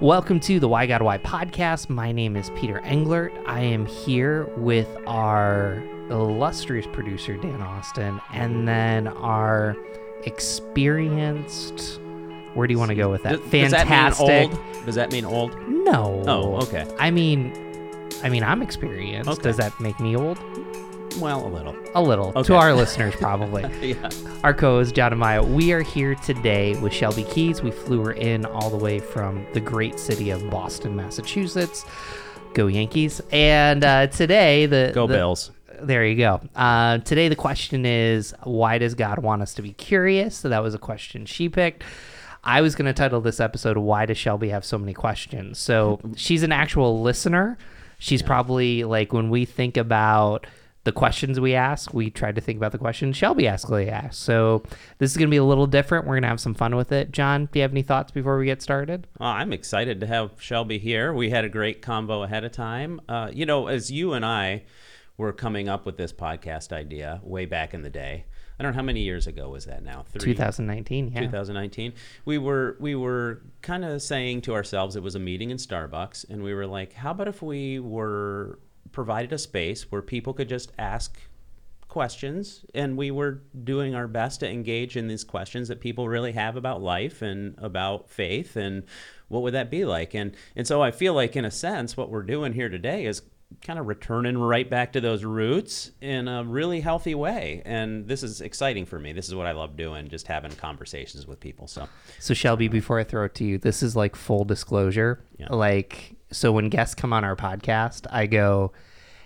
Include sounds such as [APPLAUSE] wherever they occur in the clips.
Welcome to the Why God Why podcast. My name is Peter Englert. I am here with our illustrious producer, Dan Austin, and then our experienced. Where do you want to go with that? Does- Fantastic. Does that mean old? Does that mean old? No. Oh, okay. I mean, I mean, I'm experienced. Okay. Does that make me old? Well, a little. A little. To our listeners, probably. [LAUGHS] Yeah. Our co-host John and We are here today with Shelby Keys. We flew her in all the way from the great city of Boston, Massachusetts. Go Yankees! And uh, today the Go the- Bills. There you go. Uh, today the question is, why does God want us to be curious? So that was a question she picked. I was going to title this episode "Why Does Shelby Have So Many Questions?" So she's an actual listener. She's probably like when we think about the questions we ask, we try to think about the questions Shelby actually asks. So this is going to be a little different. We're going to have some fun with it. John, do you have any thoughts before we get started? Well, I'm excited to have Shelby here. We had a great combo ahead of time. Uh, you know, as you and I were coming up with this podcast idea way back in the day, I don't know how many years ago was that now? Three. 2019, yeah. 2019 we were we were kind of saying to ourselves it was a meeting in starbucks and we were like how about if we were provided a space where people could just ask questions and we were doing our best to engage in these questions that people really have about life and about faith and what would that be like and and so i feel like in a sense what we're doing here today is kind of returning right back to those roots in a really healthy way and this is exciting for me this is what i love doing just having conversations with people so So Shelby, before I throw it to you, this is like full disclosure. Yeah. Like, so when guests come on our podcast, I go,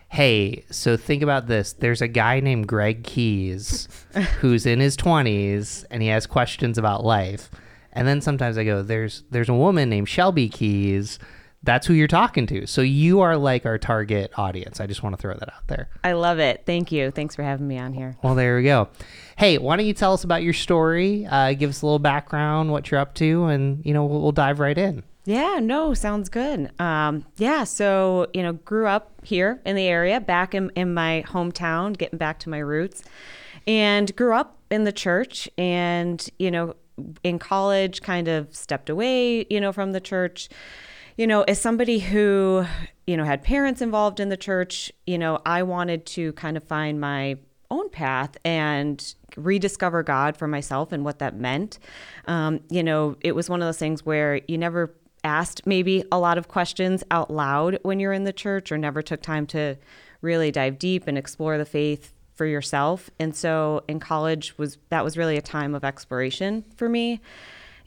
"Hey, so think about this. There's a guy named Greg Keys [LAUGHS] who's in his 20s and he has questions about life." And then sometimes I go, "There's there's a woman named Shelby Keys. That's who you're talking to. So you are like our target audience. I just want to throw that out there." I love it. Thank you. Thanks for having me on here. Well, there we go. Hey, why don't you tell us about your story? Uh, give us a little background, what you're up to, and you know we'll, we'll dive right in. Yeah, no, sounds good. Um, yeah, so you know, grew up here in the area, back in, in my hometown, getting back to my roots, and grew up in the church. And you know, in college, kind of stepped away, you know, from the church. You know, as somebody who you know had parents involved in the church, you know, I wanted to kind of find my own path and rediscover God for myself and what that meant. Um, you know, it was one of those things where you never asked maybe a lot of questions out loud when you're in the church or never took time to really dive deep and explore the faith for yourself. And so in college was that was really a time of exploration for me.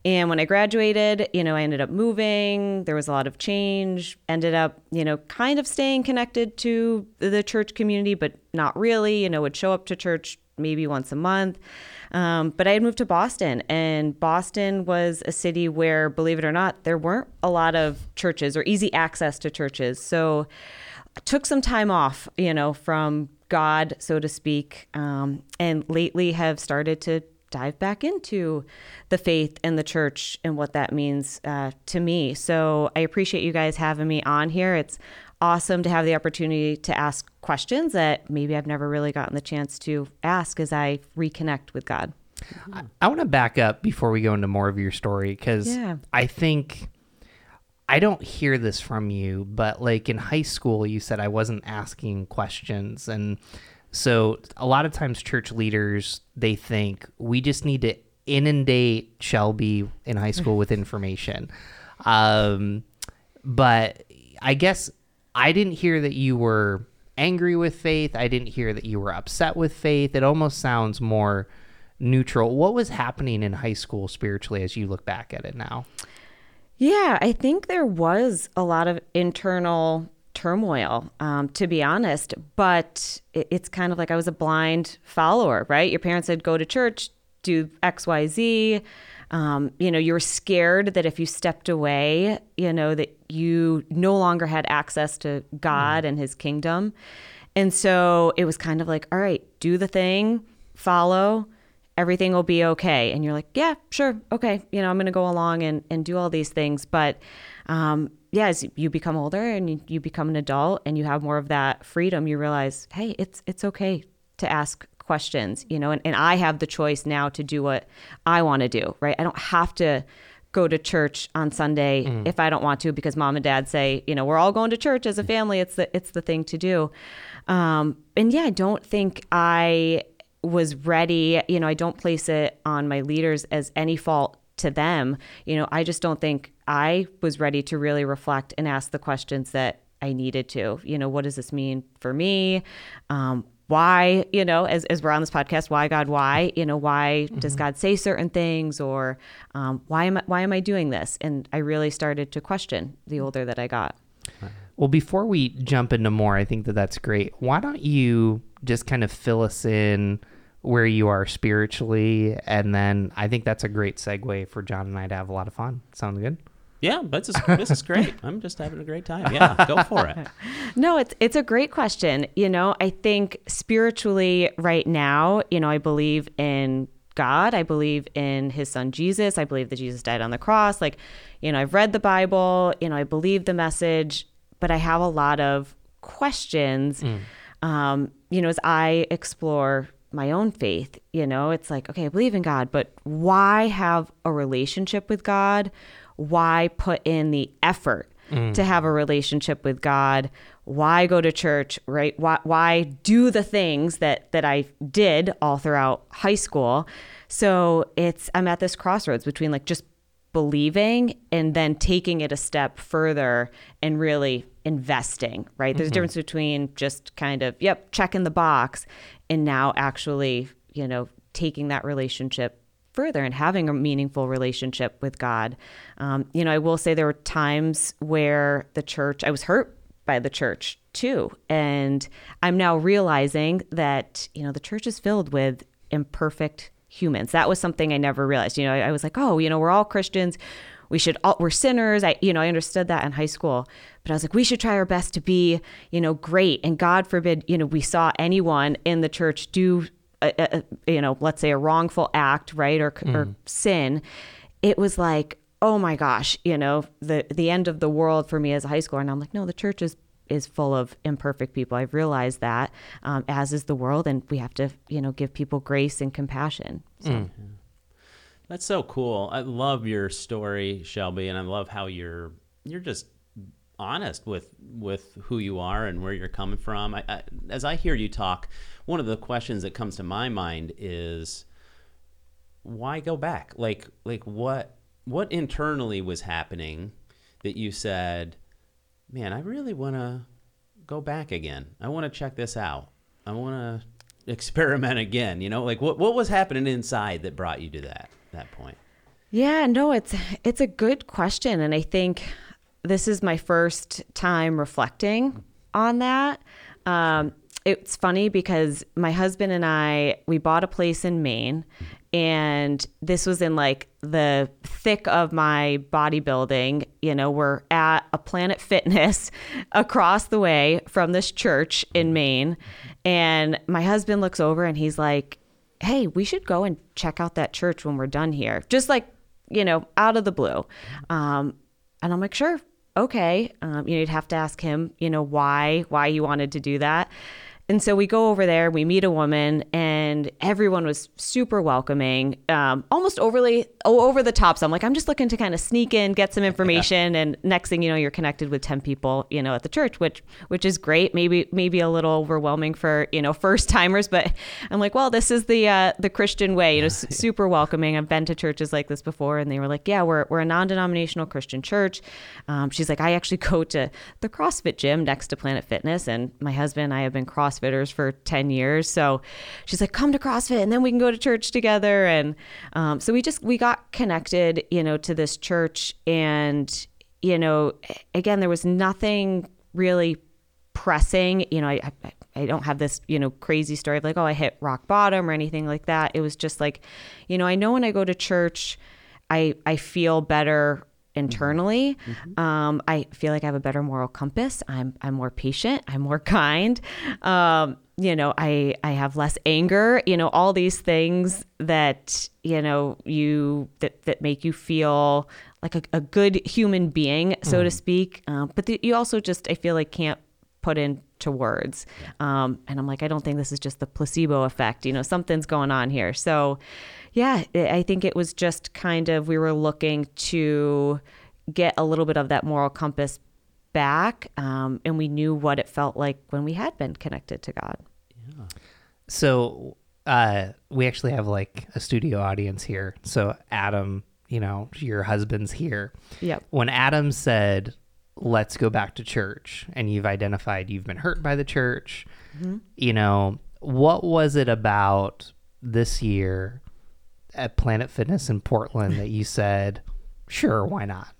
And when I graduated, you know, I ended up moving. There was a lot of change. Ended up, you know, kind of staying connected to the church community, but not really. You know, would show up to church maybe once a month. Um, but I had moved to Boston, and Boston was a city where, believe it or not, there weren't a lot of churches or easy access to churches. So I took some time off, you know, from God, so to speak, um, and lately have started to dive back into the faith and the church and what that means uh, to me. So I appreciate you guys having me on here. It's awesome to have the opportunity to ask questions that maybe I've never really gotten the chance to ask as I reconnect with God. I, I want to back up before we go into more of your story because Yeah. I think I don't hear this from you, but like in high school, you said I wasn't asking questions, and so a lot of times church leaders they think we just need to inundate Shelby in high school with information. Um, but I guess I didn't hear that you were angry with faith. I didn't hear that you were upset with faith. It almost sounds more neutral. What was happening in high school spiritually as you look back at it now? Yeah, I think there was a lot of internal turmoil, um, to be honest. But it, it's kind of like I was a blind follower, right? Your parents said, go to church, do X, Y, Z. Um, you know, you were scared that if you stepped away, you know, that you no longer had access to God and his kingdom. And so it was kind of like, all right, do the thing, follow, everything will be okay. And you're like, yeah, sure, okay. You know, I'm going to go along and, and do all these things. But um, yeah, as you become older and you, you become an adult and you have more of that freedom, you realize, hey, it's it's okay to ask questions, you know, and, and I have the choice now to do what I want to do, right? I don't have to go to church on Sunday if I don't want to because mom and dad say, you know, we're all going to church as a family. It's the it's the thing to do. Um, and yeah, I don't think I was ready. You know, I don't place it on my leaders as any fault to them. You know, I just don't think I was ready to really reflect and ask the questions that I needed to. You know, what does this mean for me? Um, why, you know, as, as we're on this podcast, why God, why, you know, why does God say certain things or um, why am I, why am I doing this? And I really started to question the older that I got. Well, before we jump into more, I think that that's great. Why don't you just kind of fill us in where you are spiritually? And then I think that's a great segue for John and I to have a lot of fun. sounds good? Yeah, this is this is great. [LAUGHS] I'm just having a great time. Yeah, go for it. [LAUGHS] No, it's it's a great question. You know, I think spiritually right now, you know, I believe in God. I believe in his son Jesus. I believe that Jesus died on the cross. Like, you know, I've read the Bible, you know, I believe the message, but I have a lot of questions. Um, you know, as I explore my own faith, you know, it's like, okay, I believe in God, but why have a relationship with God? Why put in the effort to mm. have a relationship with God? Why go to church, right? Why why do the things that that I did all throughout high school? So it's I'm at this crossroads between like just believing and then taking it a step further and really investing, right? There's a mm-hmm. difference between just kind of, yep, checking the box and now actually, you know, taking that relationship further and having a meaningful relationship with God. Um, you know, I will say there were times where the church, I was hurt by the church too. And I'm now realizing that, you know, the church is filled with imperfect humans. That was something I never realized. You know, I, I was like, oh, you know, we're all Christians. We should all, we're sinners. I, you know, I understood that in high school, but I was like, we should try our best to be, you know, great. And God forbid, you know, we saw anyone in the church do, a, a, you know, let's say a wrongful act, right, or, or sin. It was like, oh my gosh, you know, the the end of the world for me as a high schooler. And I'm like, no, the church is is full of imperfect people. I've realized that, um, as is the world, and we have to, you know, give people grace and compassion. So, That's so cool. I love your story, Shelby, and I love how you're you're just honest with with who you are and where you're coming from. I, I, as I hear you talk, one of the questions that comes to my mind is why go back? Like like what what internally was happening that you said, "Man, I really want to go back again. I want to check this out. I want to [LAUGHS] experiment again." You know, like what what was happening inside that brought you to that that point? Yeah, no, it's it's a good question, and I think this is my first time reflecting on that. Um, it's funny because my husband and I we bought a place in Maine, and this was in like the thick of my bodybuilding. You know, we're at a Planet Fitness [LAUGHS] across the way from this church in Maine, and my husband looks over and he's like, hey, we should go and check out that church when we're done here. Just like, you know, out of the blue. Um, and I'm like, sure, okay. Um, you know, you'd have to ask him, you know, why, why he wanted to do that. And so we go over there, we meet a woman, and everyone was super welcoming, um, almost overly oh, over the top. So I'm like, I'm just looking to kind of sneak in, get some [LAUGHS] information, and next thing you know, you're connected with ten people, you know, at the church, which which is great. Maybe maybe a little overwhelming for you know [LAUGHS] first timers, but I'm like, well, this is the uh, the Christian way, you know, s- super welcoming. I've been to churches like this before, and they were like, yeah, we're we're a non-denominational Christian church. Um, she's like, I actually go to the CrossFit gym next to Planet Fitness, and my husband and I have been CrossFitters for 10 years. So she's like, come to CrossFit and then we can go to church together. And um, so we just, we got connected, you know, to this church. And, you know, again, there was nothing really pressing, you know, I, I, I don't have this, you know, crazy story of like, oh, I hit rock bottom or anything like that. It was just like, you know, I know when I go to church, I, I feel better internally. Um, I feel like I have a better moral compass. I'm I'm more patient. I'm more [LAUGHS] kind. Um, you know, I I have less anger. You know, all these things that you know you that that make you feel like a, a good human being, so to speak. Um, but the, you also just I feel like can't put in to words. Um, and I'm like, I don't think this is just the placebo effect. You know, something's going on here. So, yeah, I think it was just kind of we were looking to get a little bit of that moral compass back, um, and we knew what it felt like when we had been connected to God. Yeah. So uh, we actually have like a studio audience here. So Adam, you know, your husband's here. Yep. When Adam said, "Let's go back to church," and you've identified you've been hurt by the church, you know, what was it about this year at Planet Fitness in Portland that you said, "Sure, why not"?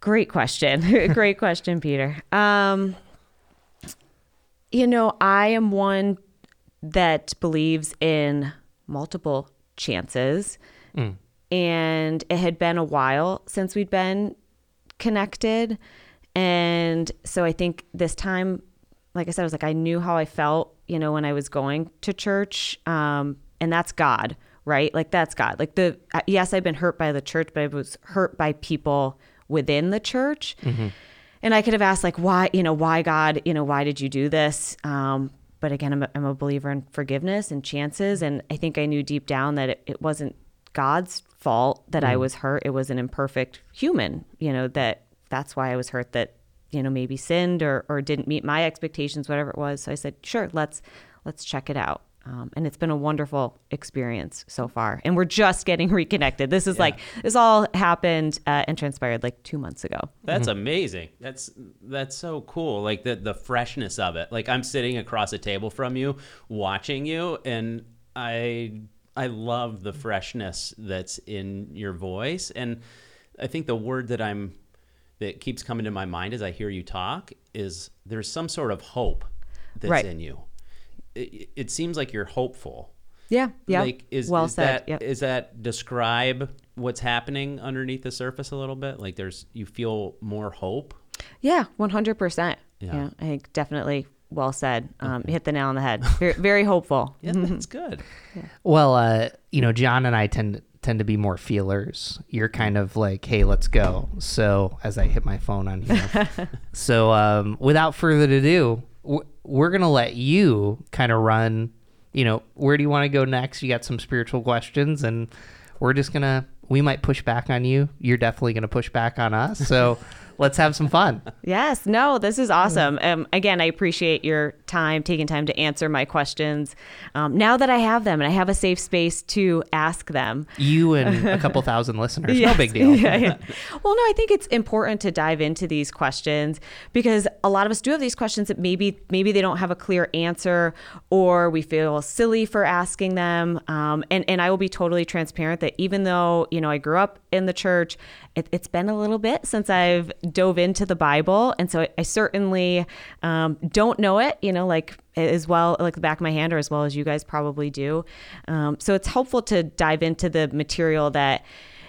Great question. [LAUGHS] Great question, Peter. Um, you know, I am one that believes in multiple chances. And it had been a while since we'd been connected. And so I think this time, like I said, I was like, I knew how I felt, you know, when I was going to church. Um, and that's God, right? Like, that's God. Like, the, uh, yes, I've been hurt by the church, but I was hurt by people within the church. And I could have asked, like, why, you know, why God, you know, why did you do this? Um, but again, I'm a, I'm a believer in forgiveness and chances. And I think I knew deep down that it, it wasn't God's fault that I was hurt. It was an imperfect human, you know, that that's why I was hurt that, you know, maybe sinned or, or didn't meet my expectations, whatever it was. So I said, sure, let's, let's check it out. Um, and it's been a wonderful experience so far. And we're just getting [LAUGHS] reconnected. This is like, this all happened uh, and transpired like two months ago. That's amazing. That's that's so cool. Like the the freshness of it. Like I'm sitting across a table from you, watching you, and I I love the freshness that's in your voice. And I think the word that I'm that keeps coming to my mind as I hear you talk is there's some sort of hope that's Right. in you. It, it seems like you're hopeful. Yeah. Yeah. Like is, well is said. that Yep. is that describe what's happening underneath the surface a little bit? Like there's you feel more hope. Yeah, one hundred percent. Yeah. Yeah, I think definitely well said. Um, you Hit the nail on the head. [LAUGHS] Very, very hopeful. Yeah, [LAUGHS] that's good. Well, uh, you know, John and I tend tend to be more feelers. You're kind of like, "Hey, let's go." So, as I hit my phone on here, [LAUGHS] so um, without further ado, we're gonna let you kind of run. You know, where do you want to go next? You got some spiritual questions, and we're just gonna. We might push back on you. You're definitely gonna push back on us. So, [LAUGHS] let's have some fun. Yes, no, this is awesome. Um, again, I appreciate your time, taking time to answer my questions. Um, now that I have them and I have a safe space to ask them, You and a [LAUGHS] couple thousand listeners. No big deal. [LAUGHS] Yeah, yeah. Well, no, I think it's important to dive into these questions because a lot of us do have these questions that maybe maybe they don't have a clear answer, or we feel silly for asking them. Um, and and I will be totally transparent that even though you know I grew up in the church, it, it's been a little bit since I've dove into the Bible, and so I, I certainly um, don't know it. You know, like as well like the back of my hand or as well as you guys probably do. Um, so it's helpful to dive into the material that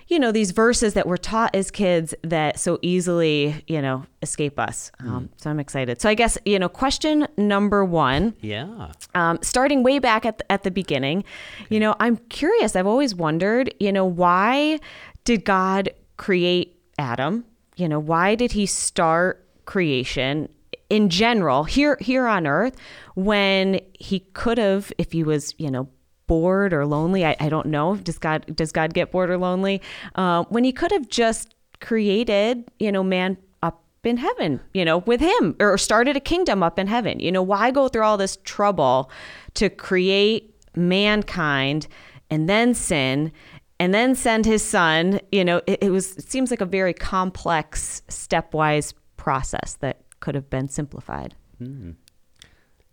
you know these verses that we're taught as kids that so easily you know escape us. Um, so i'm excited. So i guess you know question number one. Yeah. um, starting way back at the, at the beginning you know i'm curious i've always wondered you know why did god create adam? You know why did he start creation in general here here on earth when he could have if he was you know bored or lonely i, I don't know does god does god get bored or lonely? Uh, when he could have just created you know man up in heaven you know with him or started a kingdom up in heaven. You know why go through all this trouble to create mankind and then sin and then send his son? You know it, it was it seems like a very complex stepwise process that could have been simplified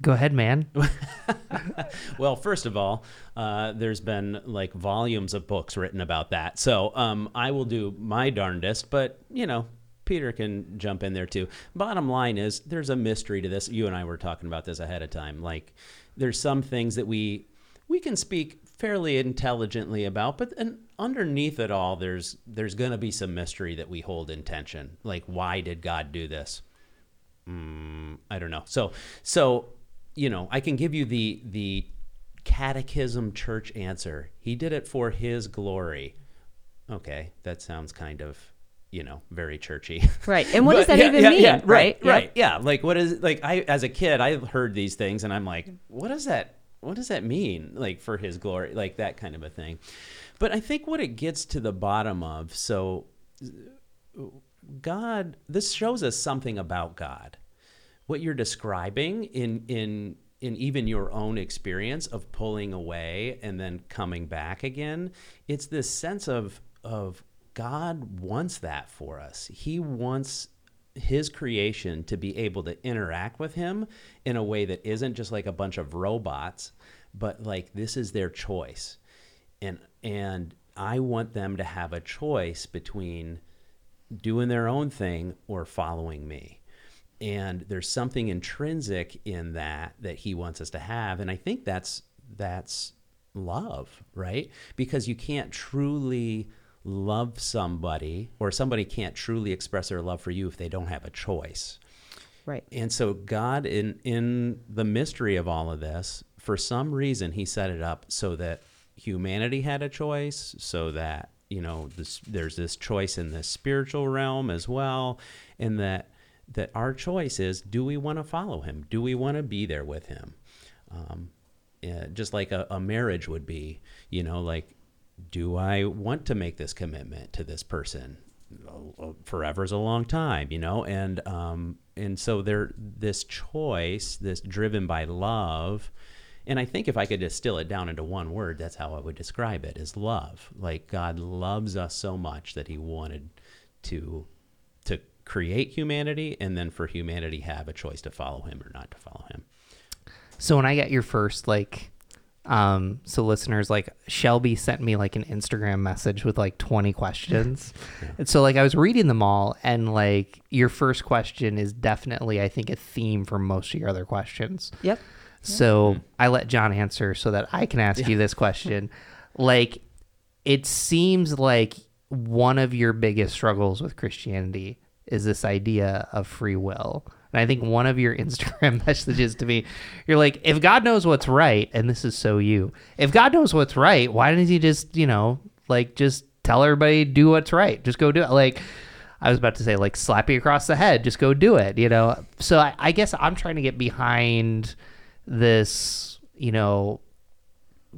Go ahead, man. [LAUGHS] [LAUGHS] Well, first of all, uh, there's been like volumes of books written about that. So um, I will do my darndest, but you know, Peter can jump in there too. Bottom line is, there's a mystery to this. You and I were talking about this ahead of time. Like, there's some things that we we can speak fairly intelligently about, but and underneath it all, there's there's going to be some mystery that we hold in tension. Like, why did God do this? Mm, I don't know. So, so you know, I can give you the the catechism church answer. He did it for his glory. Okay, that sounds kind of you know, very churchy. Right. And what [LAUGHS] But does that yeah, even yeah, mean? yeah, right. right, Yep. right. Yeah. Like, what is like? I as a kid, I heard these things, and I'm like, what does that? What does that mean? Like for His glory, like that kind of a thing. But I think what it gets to the bottom of, so God, this shows us something about God. What you're describing in in in even your own experience of pulling away and then coming back again, it's this sense of of God wants that for us. He wants his creation to be able to interact with him in a way that isn't just like a bunch of robots, but like this is their choice. And and I want them to have a choice between doing their own thing or following me. And there's something intrinsic in that that he wants us to have, and I think that's that's love, right? Because you can't truly love somebody or somebody can't truly express their love for you if they don't have a choice. Right. And so God in in the mystery of all of this, for some reason he set it up so that humanity had a choice, so that, you know, this there's this choice in the spiritual realm as well, and that that our choice is do we want to follow him? Do we want to be there with him? Um, yeah, just like a, a marriage would be, you know, like do I want to make this commitment to this person? Forever is a long time, you know, and um, and so there, this choice, this driven by love, and I think if I could distill it down into one word, that's how I would describe it: is love. Like God loves us so much that He wanted to to create humanity, and then for humanity have a choice to follow Him or not to follow Him. So when I got your first like um so listeners like Shelby sent me like an Instagram message with like 20 questions. [LAUGHS] And so like I was reading them all and like your first question is definitely I think a theme for most of your other questions. Yep. So hmm. I let John answer so that I can ask you this question. Like it seems like one of your biggest struggles with Christianity is this idea of free will. And I think one of your [LAUGHS] Instagram messages to me, you're like, if God knows what's right, and this is so you, if God knows what's right, why doesn't he just, you know, like just tell everybody do what's right? Just go do it. Like, I was about to say, like, slap you across the head, just go do it, you know? So I, I guess I'm trying to get behind this, you know,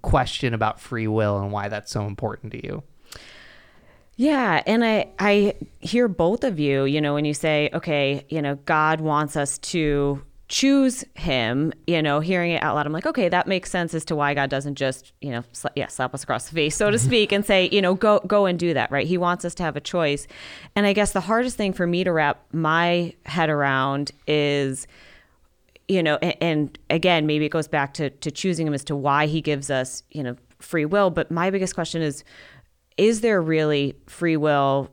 question about free will and why that's so important to you. Yeah, and I I hear both of you, you know, when you say, okay, you know, God wants us to choose him, you know, hearing it out loud, I'm like, okay, that makes sense as to why God doesn't just, you know, sla- yeah, slap us across the face, so to [LAUGHS] speak, and say, you know, go go and do that, right? He wants us to have a choice. And I guess the hardest thing for me to wrap my head around is you know, and, and again, maybe it goes back to, to choosing him as to why he gives us, you know, free will. But my biggest question is, is there really free will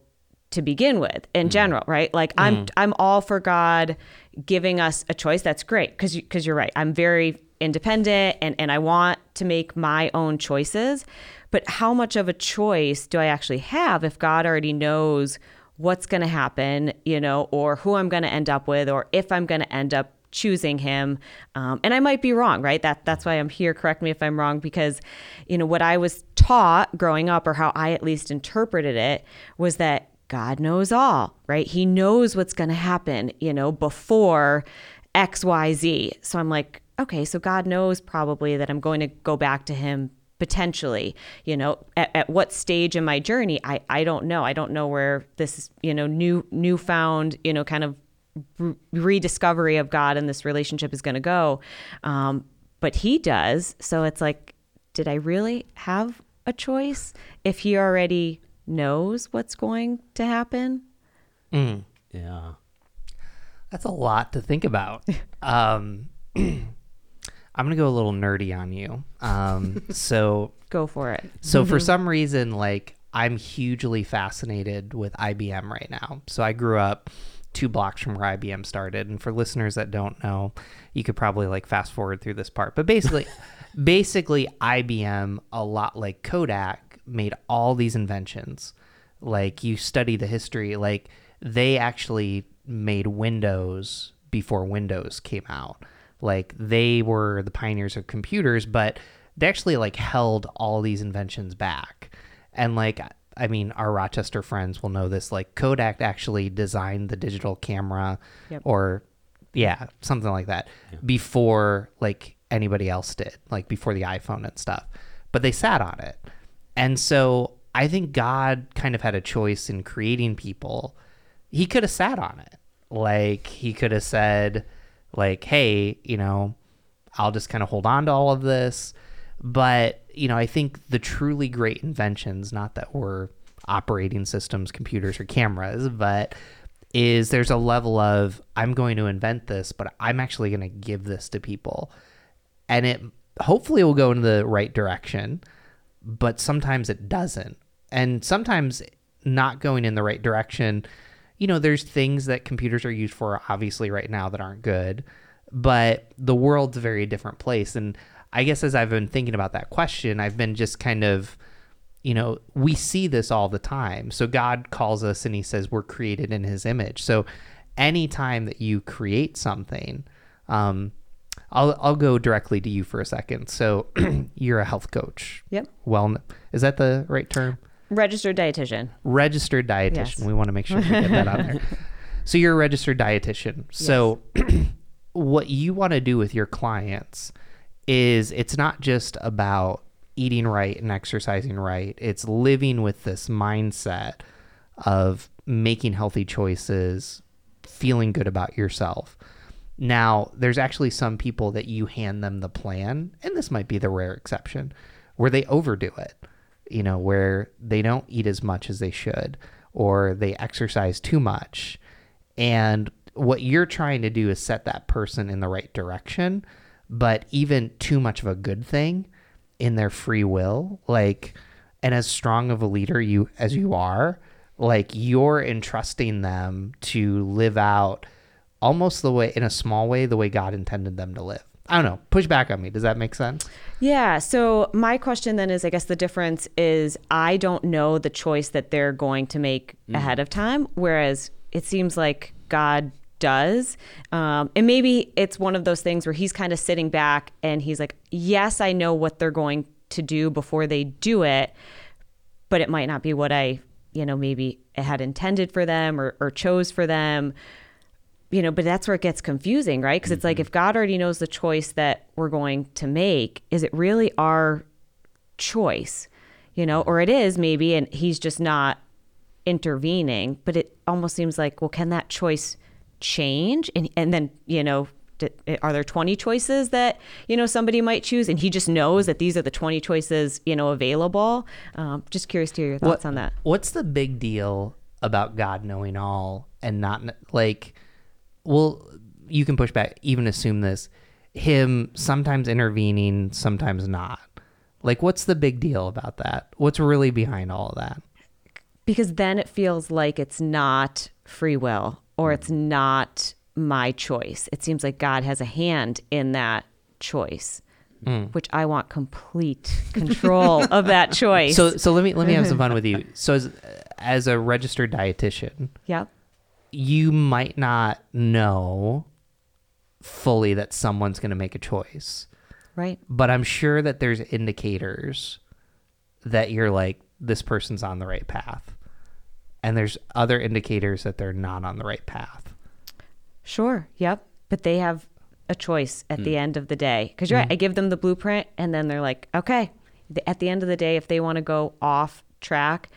to begin with in mm. general, right? Like I'm, mm. I'm all for God giving us a choice. That's great. Cause you, cause you're right. I'm very independent and, and I want to make my own choices. But how much of a choice do I actually have if God already knows what's going to happen, you know, or who I'm going to end up with, or if I'm going to end up choosing him. Um, and i might be wrong right? That that's why i'm here. Correct me if i'm wrong because you know what i was taught growing up or how i at least interpreted it was that god knows all right? He knows what's going to happen you know before xyz so i'm like okay so god knows probably that i'm going to go back to him potentially you know. At, at what stage in my journey? I i don't know. I don't know where this you know new newfound you know kind of rediscovery of God and this relationship is going to go. Um, but he does. So it's like, did I really have a choice if he already knows what's going to happen? Yeah. That's a lot to think about. [LAUGHS] um, [CLEARS THROAT] I'm gonna go a little nerdy on you. Um, [LAUGHS] so, Go for it. so for some reason, like I'm hugely fascinated with IBM right now. So I grew up two blocks from where IBM started, and for listeners that don't know, you could probably like fast forward through this part. But basically, [LAUGHS] basically IBM, a lot like Kodak, made all these inventions. Like you study the history, like they actually made Windows before Windows came out. Like they were the pioneers of computers, but they actually like held all these inventions back. And like I mean, our Rochester friends will know this. Like Kodak actually designed the digital camera, Yep. or yeah, something like that, before like anybody else did, like before the iPhone and stuff. But they sat on it, and so I think God kind of had a choice in creating people. He could have sat on it, like he could have said, like, hey, you know, I'll just kind of hold on to all of this. But, you know, I think the truly great inventions, not that we're operating systems, computers, or cameras, but is there's a level of I'm going to invent this, but I'm actually going to give this to people. And it hopefully will go in the right direction, but sometimes it doesn't. And sometimes not going in the right direction, you know, there's things that computers are used for obviously right now that aren't good, but the world's a very different place. And I guess as I've been thinking about that question, I've been just kind of, you know, we see this all the time. So God calls us and he says we're created in his image. So anytime that you create something, um, I'll, I'll go directly to you for a second. So [CLEARS THROAT] you're a health coach. Yep. Well, is that the right term? Registered dietitian. registered dietitian. Yes. We want to make sure we get that on there. [LAUGHS] So you're a registered dietitian. So [CLEARS THROAT] what you want to do with your clients is it's not just about eating right and exercising right. It's living with this mindset of making healthy choices, feeling good about yourself. Now, there's actually some people that you hand them the plan, and this might be the rare exception, where they overdo it, you know, where they don't eat as much as they should, or they exercise too much. And what you're trying to do is set that person in the right direction, but even too much of a good thing in their free will, like, and as strong of a leader you as you are, like you're entrusting them to live out almost the way in a small way the way God intended them to live. I don't know. Push back on me. Does that make sense? Yeah. So my question then is I guess the difference is I don't know the choice that they're going to make mm. ahead of time, whereas it seems like God does. Um, and maybe it's one of those things where he's kind of sitting back and he's like, yes, I know what they're going to do before they do it, but it might not be what I, you know, maybe had intended for them or, or chose for them you know, but that's where it gets confusing, right? Because it's like if God already knows the choice that we're going to make, is it really our choice? You know, or it is maybe, and He's just not intervening. But it almost seems like, well, can that choice change? And and then you know, are there twenty choices that you know somebody might choose, and He just knows that these are the twenty choices you know available? Um, just curious to hear your thoughts What- on that. What's the big deal about God knowing all and not like? Well, you can push back. Even assume this. Him sometimes intervening, sometimes not. Like, what's the big deal about that? What's really behind all of that? because then it feels like it's not free will or it's not my choice. It seems like God has a hand in that choice, mm. which I want complete control [LAUGHS] of that choice. So, so let me let me have some fun with you. [LAUGHS] So, as as a registered dietitian, yep. you might not know fully that someone's going to make a choice. Right. but I'm sure that there's indicators that you're like this person's on the right path. And there's other indicators that they're not on the right path. Sure. Yep. But they have a choice at the mm. end of the day. Because you're right. Mm-hmm. I give them the blueprint and then they're like, okay, at the end of the day, if they want to go off track,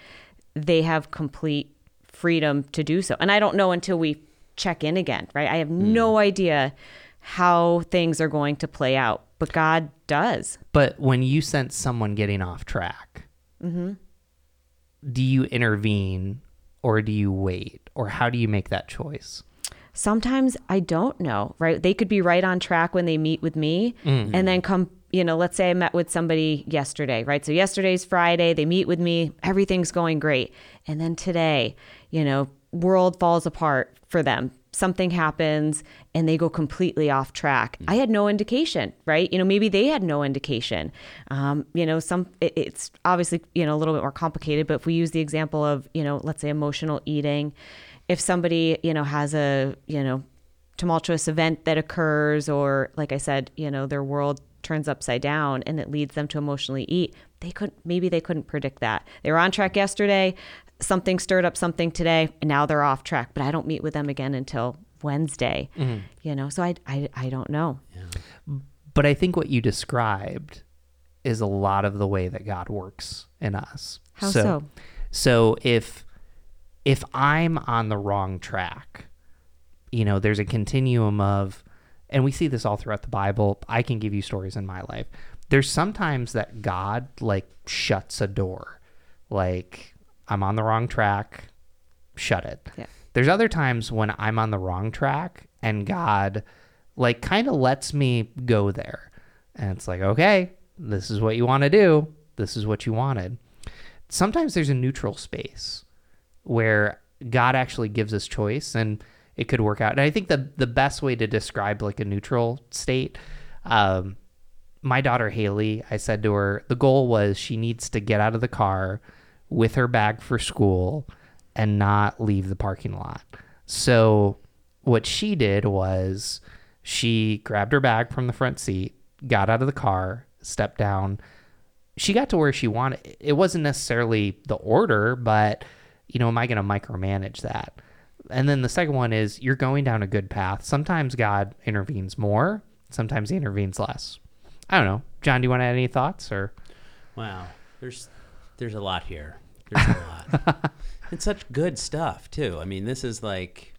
they have complete freedom to do so. And I don't know until we check in again, right? I have mm. no idea how things are going to play out, but God does. But when you sense someone getting off track, mm-hmm. do you intervene or do you wait? Or how do you make that choice? sometimes I don't know, right? They could be right on track when they meet with me mm-hmm. and then come, you know, let's say I met with somebody yesterday, right? So yesterday's Friday, they meet with me, everything's going great. And then today, you know, world falls apart for them. Something happens and they go completely off track. I had no indication, right? You know, maybe they had no indication. Um, you know, some it, it's obviously you know a little bit more complicated. But if we use the example of you know, let's say emotional eating, if somebody you know has a you know tumultuous event that occurs or like i said you know their world turns upside down and it leads them to emotionally eat. They couldn't maybe they couldn't predict that. They were on track yesterday, something stirred up something today, and now they're off track. But I don't meet with them again until Wednesday. Mm-hmm. You know, so I I, I don't know. But I think what you described is a lot of the way that God works in us. How so? So if if I'm on the wrong track, you know, there's a continuum of and we see this all throughout the Bible. I can give you stories in my life. There's sometimes that God like shuts a door. Like I'm on the wrong track, shut it. Yeah. There's other times when I'm on the wrong track and God like kind of lets me go there. And it's like, okay, this is what you want to do. This is what you wanted. Sometimes there's a neutral space where God actually gives us choice and it could work out. And I think the the best way to describe like a neutral state, um, my daughter Haley, I said to her, the goal was she needs to get out of the car with her bag for school and not leave the parking lot. So what she did was she grabbed her bag from the front seat, got out of the car, stepped down. She got to where she wanted. It wasn't necessarily the order, but you know, am I going to micromanage that? And then the second one is you're going down a good path. Sometimes God intervenes more, sometimes he intervenes less. I don't know. John, do you want to add any thoughts or Wow, there's there's a lot here. There's a [LAUGHS] lot. and such good stuff too. I mean, this is like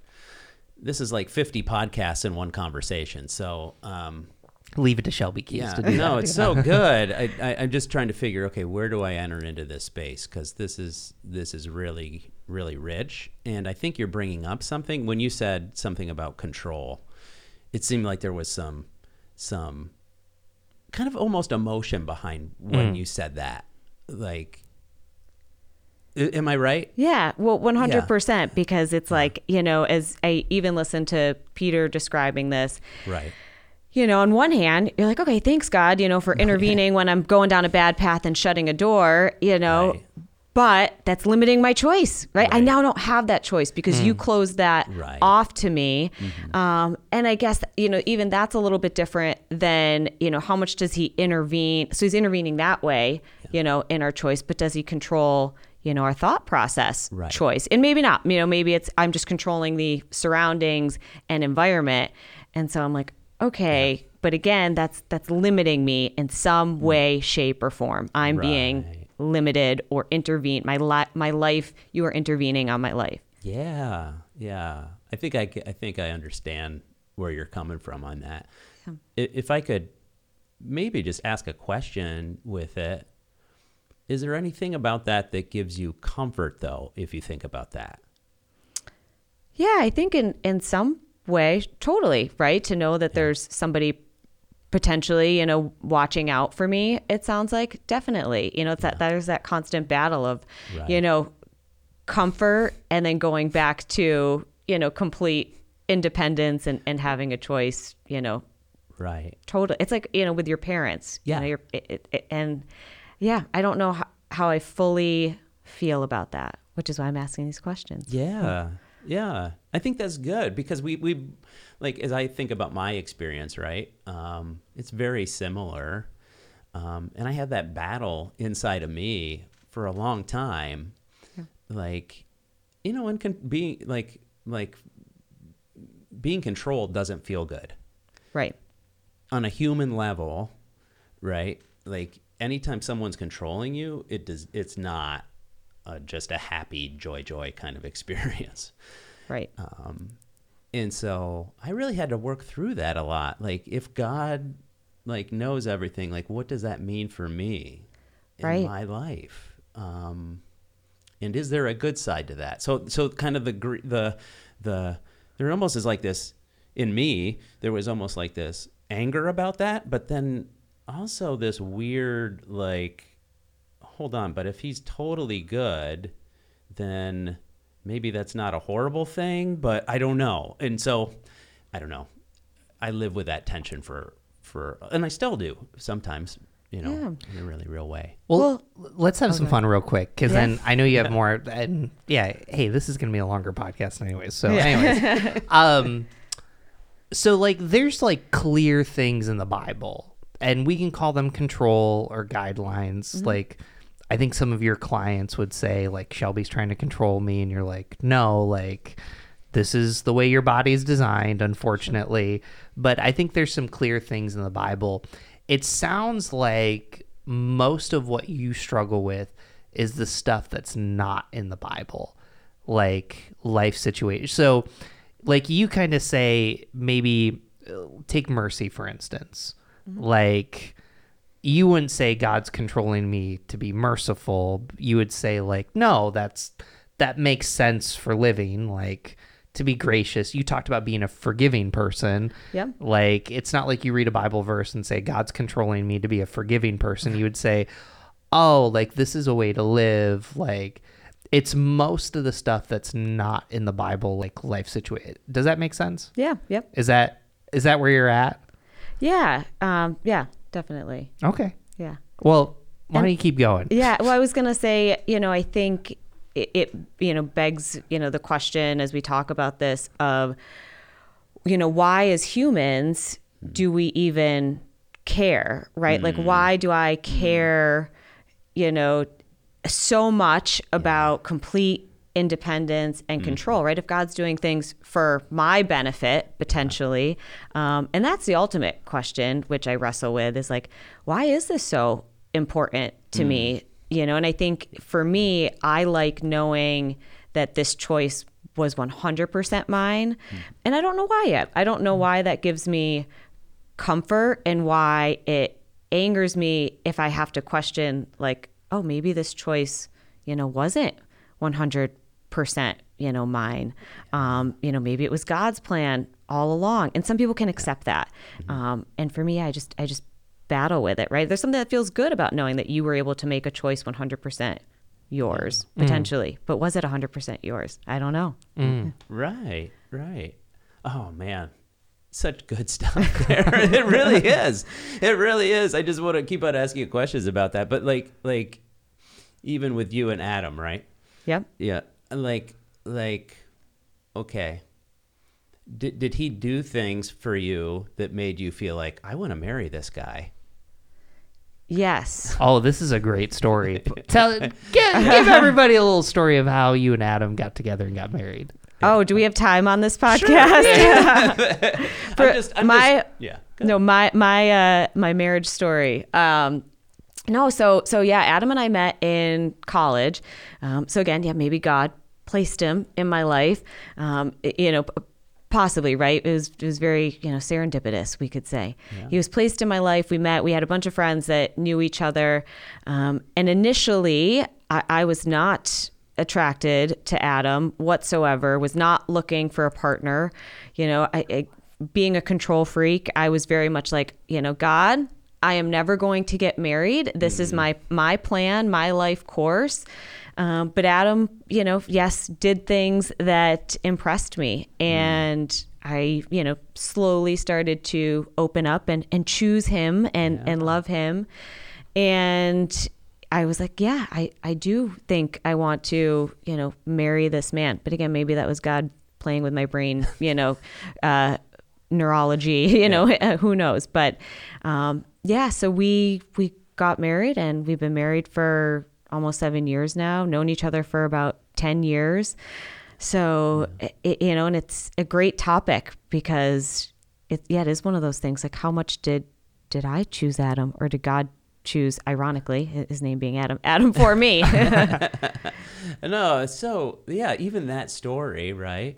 this is like 50 podcasts in one conversation. So, um, leave it to Shelby Keys yeah, to do no, that? it's so [LAUGHS] good. I, I, I'm just trying to figure, okay, where do I enter into this space? Because this is this is really really rich, and I think you're bringing up something when you said something about control. It seemed like there was some some kind of almost emotion behind when you said that. Like, am I right? Yeah, well, 100% because it's like, you know, as I even listened to Peter describing this, Right. you know, on one hand, you're like, okay, thanks God, you know, for [LAUGHS] intervening when I'm going down a bad path and shutting a door, you know, Right. but that's limiting my choice, right? I now don't have that choice because you closed that Right. off to me. Um, and I guess, you know, even that's a little bit different than, you know, how much does he intervene? So he's intervening that way, you know, in our choice, but does he control, you know, our thought process Right. choice? And maybe not, you know, maybe it's, I'm just controlling the surroundings and environment. And so I'm like, okay, but again, that's, that's limiting me in some mm. way, shape or form. I'm being limited or intervene my li- my life you are intervening on my life Yeah, yeah. I think I, I think I understand where you're coming from on that. I- If I could maybe just ask a question with it, is there anything about that that gives you comfort, though, if you think about that? yeah i think in in some way totally right to know that there's somebody potentially you know watching out for me it sounds like definitely you know it's that there's that constant battle of Right. you know comfort and then going back to you know complete independence and, and having a choice you know Right. totally it's like you know with your parents Yeah. you know, you're, it, it, and yeah i don't know how, how i fully feel about that which is why i'm asking these questions Yeah. Yeah. I think that's good because we, we like, as I think about my experience, right? Um, it's very similar. Um, and I had that battle inside of me for a long time. Like, you know, and con- being like, like being controlled doesn't feel good right on a human level, right? Like anytime someone's controlling you, it does. It's not uh, just a happy joy joy kind of [LAUGHS] experience. right Um, and so I really had to work through that a lot. Like if God like knows everything, like what does that mean for me in Right. my life? Um, and is there a good side to that? So so kind of the the the there almost is like this in me. There was almost like this anger about that, but then also this weird like hold on, but if he's totally good, then maybe that's not a horrible thing, but I don't know. And so I don't know. I live with that tension for for and I still do sometimes, you know, Yeah. in a really real way. Well, let's have some fun real quick because Yeah. then I know you have more. And yeah, hey, this is gonna be a longer podcast anyways. So, Yeah. anyways, [LAUGHS] um, so like, there's like clear things in the Bible, and we can call them control or guidelines. Like, I think some of your clients would say, like, Shelby's trying to control me, and you're like, no, like, this is the way your body is designed, unfortunately. But I think there's some clear things in the Bible. It sounds like most of what you struggle with is the stuff that's not in the Bible, like life situation. So, like, you kind of say, maybe uh, take mercy, for instance. Like, you wouldn't say God's controlling me to be merciful. You would say like, no, that's that makes sense for living, like to be gracious. You talked about being a forgiving person. Yeah. Like it's not like you read a Bible verse and say God's controlling me to be a forgiving person. You would say, "Oh, like this is a way to live." Like it's most of the stuff that's not in the Bible like life situation. Does that make sense? Yeah. Yep. Is that is that where you're at? Yeah. Um, yeah. Definitely. Okay. Yeah. Well, why don't you keep going? Yeah. Well, I was going to say, you know, I think it, it, you know, begs, you know, the question as we talk about this of, you know, why as humans do we even care, right? Like, why do I care, you know, so much about complete independence and mm-hmm. control, right? If God's doing things for my benefit, potentially. Um, and that's the ultimate question, which I wrestle with is like, why is this so important to me? Mm. You know, and I think for me, I like knowing that this choice was 100% mine. Mm. And I don't know why yet. I don't know mm. why that gives me comfort and why it angers me if I have to question, like, oh, maybe this choice, you know, wasn't 100%, you know, mine. Um, you know, maybe it was God's plan all along. And some people can accept that. Um, and for me, I just, I just battle with it, right? There's something that feels good about knowing that you were able to make a choice 100% yours, potentially. But was it 100% yours? I don't know. Right, right. Oh man, such good [LAUGHS] stuff there. [LAUGHS] it really is. It really is. I just want to keep on asking you questions about that. But like, like, even with you and Adam, right? Yep. Yeah. Like, like, okay. Did did he do things for you that made you feel like I want to marry this guy? Yes. Oh, this is a great story. [LAUGHS] Tell give, [LAUGHS] give everybody a little story of how you and Adam got together and got married. Oh, do we have time on this podcast? [LAUGHS] For I'm just, I'm my just, yeah. no my my uh my marriage story um no so so yeah adam and i met in college. Um so again yeah maybe god placed him in my life um you know possibly right? It was it was very you know serendipitous we could say. He was placed in my life. We met we had a bunch of friends that knew each other. Um and initially i, I was not attracted to Adam whatsoever, was not looking for a partner. You know, I, I, being a control freak, I was very much like, you know, God, I am never going to get married. This is my my plan, my life course. Um, but Adam, you know, yes, did things that impressed me, and I, you know, slowly started to open up and and choose him and and love him, and I was like, yeah, I, I do think I want to, you know, marry this man. But again, maybe that was God playing with my brain, you know, [LAUGHS] uh, neurology, [LAUGHS] you know, [LAUGHS] who knows. But um, yeah, so we we got married and we've been married for almost seven years now, known each other for about 10 years. So, mm. it, you know, and it's a great topic because it, yeah, it is one of those things like how much did, did I choose Adam or did God choose, ironically, his name being Adam, Adam for me? [LAUGHS] [LAUGHS] No, so yeah, even that story, right?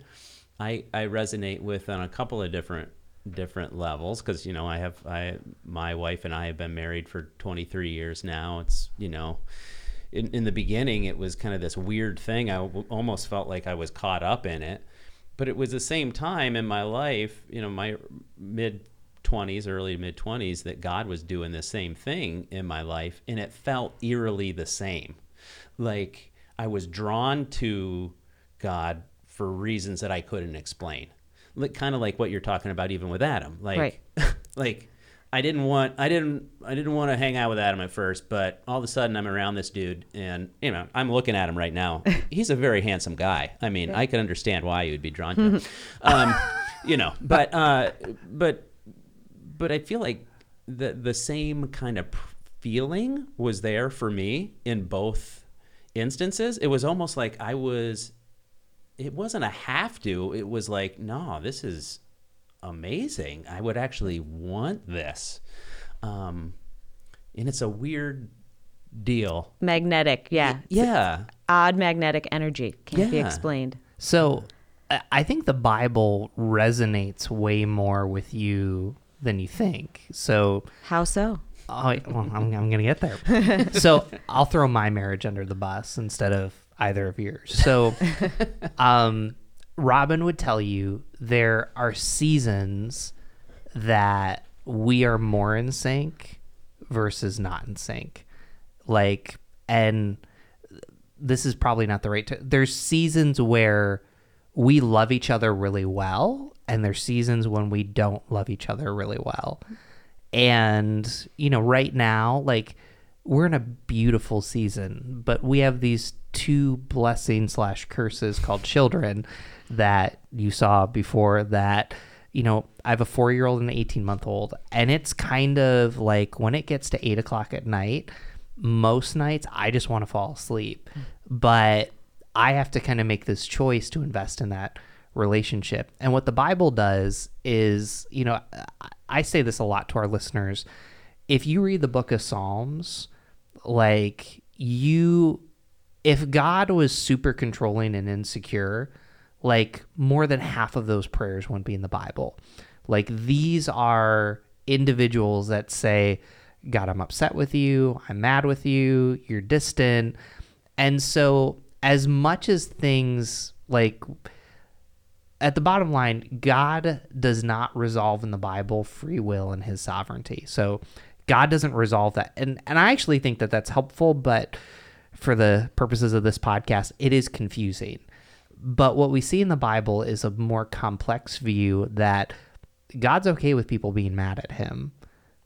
I I resonate with on a couple of different different levels because you know I have I my wife and I have been married for 23 years now. It's you know. In, in the beginning, it was kind of this weird thing. I w- almost felt like I was caught up in it, but it was the same time in my life, you know, my mid 20s, early mid 20s, that God was doing the same thing in my life, and it felt eerily the same. Like I was drawn to God for reasons that I couldn't explain. Like kind of like what you're talking about, even with Adam. Like, Right. [LAUGHS] like I didn't want, I didn't, I didn't want to hang out with Adam at first, but all of a sudden I'm around this dude, and you know, I'm looking at him right now. [LAUGHS] He's a very handsome guy. I mean, I can understand why you would be drawn to him. [LAUGHS] um, you know, but uh, but but I feel like the the same kind of feeling was there for me in both instances. It was almost like I was. It wasn't a have to. It was like, no, this is amazing. I would actually want this. Um, and it's a weird deal. Magnetic, yeah. Yeah. Odd magnetic energy can't be explained. So I- I think the Bible resonates way more with you than you think. So How so? Oh, well, I'm, I'm going to get there. [LAUGHS] so I'll throw my marriage under the bus instead of either of yours. So, [LAUGHS] um, Robin would tell you there are seasons that we are more in sync versus not in sync. Like, and this is probably not the right. T- there's seasons where we love each other really well, and there's seasons when we don't love each other really well. And you know, right now, like we're in a beautiful season, but we have these two blessings slash curses called children that you saw before. That you know, I have a four year old and an 18 month old, and it's kind of like when it gets to eight o'clock at night, most nights I just want to fall asleep. Hmm. But I have to kind of make this choice to invest in that relationship. And what the Bible does is, you know, I- I say this a lot to our listeners. If you read the book of Psalms, like you, if God was super controlling and insecure, like more than half of those prayers wouldn't be in the Bible. Like these are individuals that say, God, I'm upset with you. I'm mad with you. You're distant. And so, as much as things like at the bottom line, God does not resolve in the Bible free will and his sovereignty. So, God doesn't resolve that. And, and I actually think that that's helpful, but for the purposes of this podcast, it is confusing. But what we see in the Bible is a more complex view that God's okay with people being mad at him.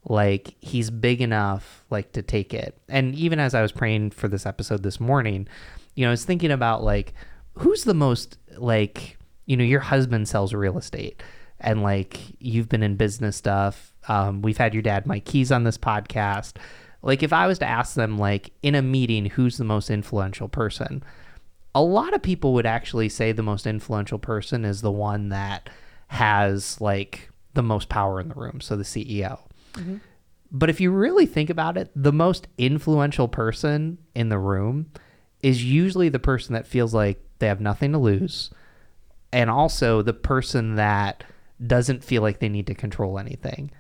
Like he's big enough like to take it. And even as I was praying for this episode this morning, you know, I was thinking about like who's the most like, you know, your husband sells real estate and like you've been in business stuff. Um, we've had your dad Mike Keys on this podcast. Like if I was to ask them like in a meeting who's the most influential person, a lot of people would actually say the most influential person is the one that has like the most power in the room, so the CEO. Mm-hmm. But if you really think about it, the most influential person in the room is usually the person that feels like they have nothing to lose and also the person that doesn't feel like they need to control anything.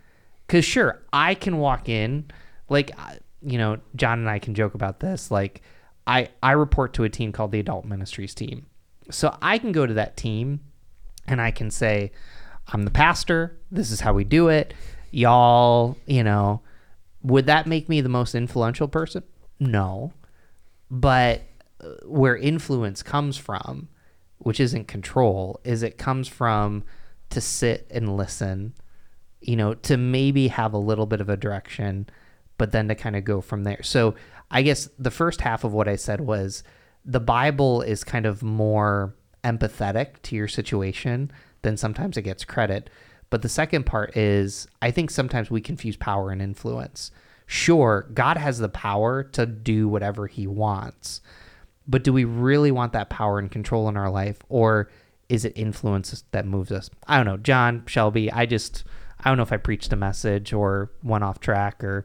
Cuz sure, I can walk in like you know, John and I can joke about this like I I report to a team called the adult ministries team. So I can go to that team and I can say I'm the pastor, this is how we do it. Y'all, you know, would that make me the most influential person? No. But uh, where influence comes from, which isn't control, is it comes from to sit and listen, you know, to maybe have a little bit of a direction, but then to kind of go from there. So I guess the first half of what I said was the Bible is kind of more empathetic to your situation than sometimes it gets credit. But the second part is I think sometimes we confuse power and influence. Sure, God has the power to do whatever he wants. But do we really want that power and control in our life or is it influence that moves us? I don't know. John, Shelby, I just I don't know if I preached a message or went off track or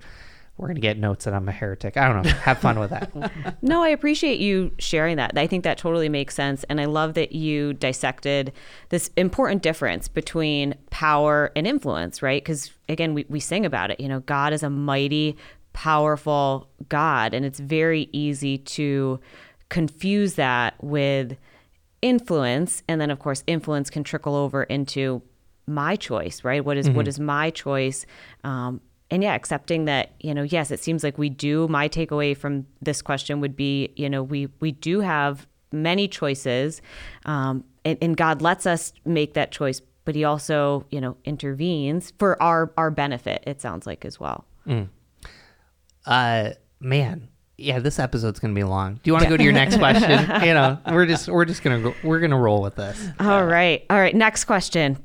we're gonna get notes that I'm a heretic. I don't know. Have fun with that. [LAUGHS] No, I appreciate you sharing that. I think that totally makes sense. And I love that you dissected this important difference between power and influence, right? Because again, we, we sing about it. You know, God is a mighty, powerful God. And it's very easy to confuse that with influence. And then, of course, influence can trickle over into my choice, right? What is- what is my choice? Um, and yeah, accepting that, you know, yes, it seems like we do. My takeaway from this question would be, you know, we we do have many choices, um, and, and God lets us make that choice, but He also, you know, intervenes for our our benefit. It sounds like as well. Uh man. Yeah, this episode's gonna be long. Do you want to go to your next [LAUGHS] question? you know, we're just we're just gonna go, we're gonna roll with this. All right, all right. Next question.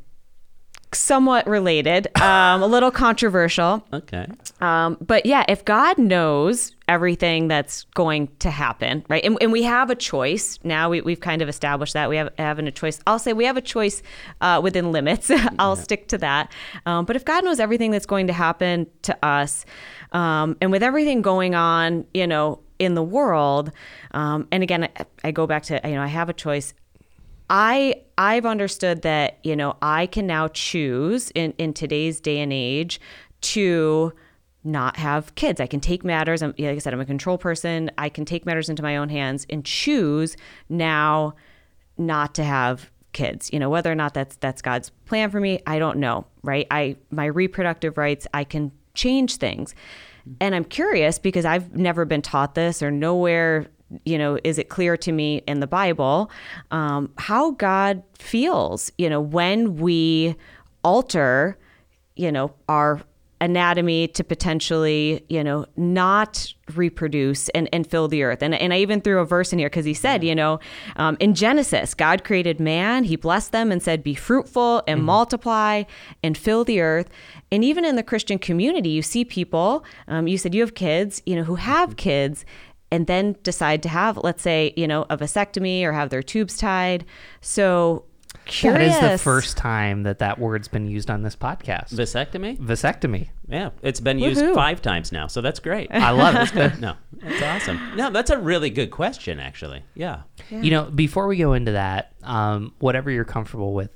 Somewhat related, um, a little controversial. Okay. Um, but yeah, if God knows everything that's going to happen, right? And, and we have a choice now. We, we've kind of established that we have having a choice. I'll say we have a choice uh, within limits. [LAUGHS] I'll stick to that. Um, but if God knows everything that's going to happen to us, um, and with everything going on, you know, in the world, um, and again, I, I go back to you know I have a choice. I I've understood that you know I can now choose in in today's day and age to not have kids. I can take matters. I'm, like I said, I'm a control person. I can take matters into my own hands and choose now not to have kids. You know, whether or not that's that's God's plan for me, I don't know. Right? I my reproductive rights. I can change things, and I'm curious because I've never been taught this or nowhere you know, is it clear to me in the Bible um, how God feels, you know, when we alter, you know, our anatomy to potentially, you know, not reproduce and, and fill the earth. And, and I even threw a verse in here because he said, you know, um, in Genesis, God created man, he blessed them and said, be fruitful and mm-hmm. multiply and fill the earth. And even in the Christian community, you see people, um, you said you have kids, you know, who have kids and then decide to have, let's say, you know, a vasectomy or have their tubes tied. So curious. That is the first time that that word's been used on this podcast. Vasectomy? Vasectomy. Yeah, it's been used Woo-hoo. five times now, so that's great. I love it. no, that's awesome. No, that's a really good question, actually. Yeah. yeah. You know, before we go into that, um, whatever you're comfortable with,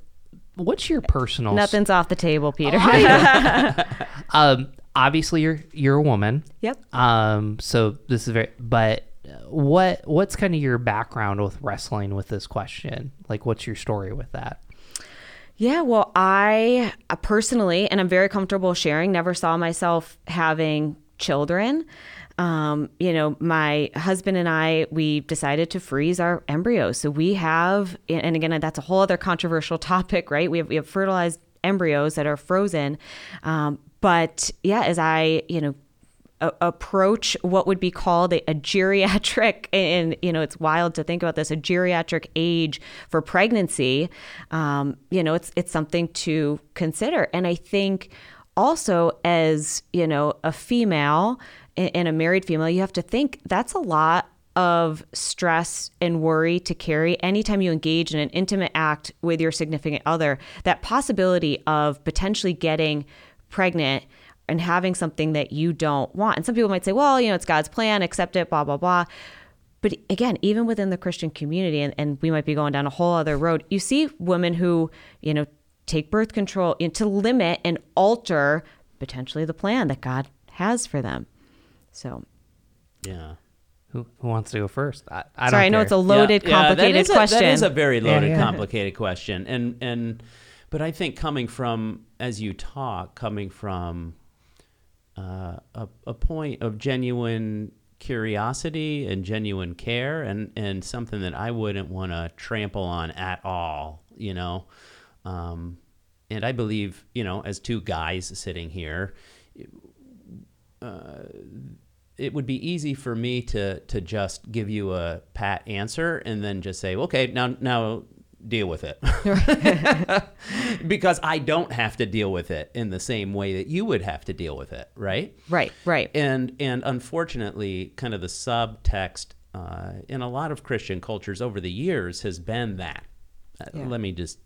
what's your personal? Nothing's off the table, Peter. Oh, [LAUGHS] um, obviously you're you're a woman. Yep. Um, so this is very, but what what's kind of your background with wrestling with this question? Like, what's your story with that? Yeah, well, I uh, personally, and I'm very comfortable sharing, never saw myself having children. Um, you know, my husband and I, we decided to freeze our embryos. So we have, and again, that's a whole other controversial [LAUGHS] topic, right? We have, we have fertilized embryos that are frozen. Um, but yeah, as I, you know, a- approach what would be called a, a, geriatric [LAUGHS] and you know it's wild to think about this a geriatric age for pregnancy um, you know it's it's something to consider. And i think also as you know a female and a married female you have to think that's a lot of stress and worry to carry anytime you engage in an intimate act with your significant other. That possibility of potentially getting pregnant and having something that you don't want. And some people might say, well, you know, it's God's plan, accept it, blah, blah, blah. But again, even within the Christian community, and, and we might be going down a whole other road, you see women who, you know, take birth control you know, to limit and alter potentially the plan that God has for them. So, yeah. Who, who wants to go first? I, I Sorry, I know care. it's a loaded, yeah, complicated yeah, question. A, that is a very loaded, yeah, complicated question, and and but I think coming from as you talk, coming from uh, a, a point of genuine curiosity and genuine care and, and something that I wouldn't want to trample on at all, you know. Um, and I believe, you know, as two guys sitting here, uh, it would be easy for me to to just give you a pat answer and then just say, okay, now now deal with it. [LAUGHS] [LAUGHS] because I don't have to deal with it in the same way that you would have to deal with it, right? Right, right. And and unfortunately, kind of the subtext uh, in a lot of Christian cultures over the years has been that. Uh, yeah. let me just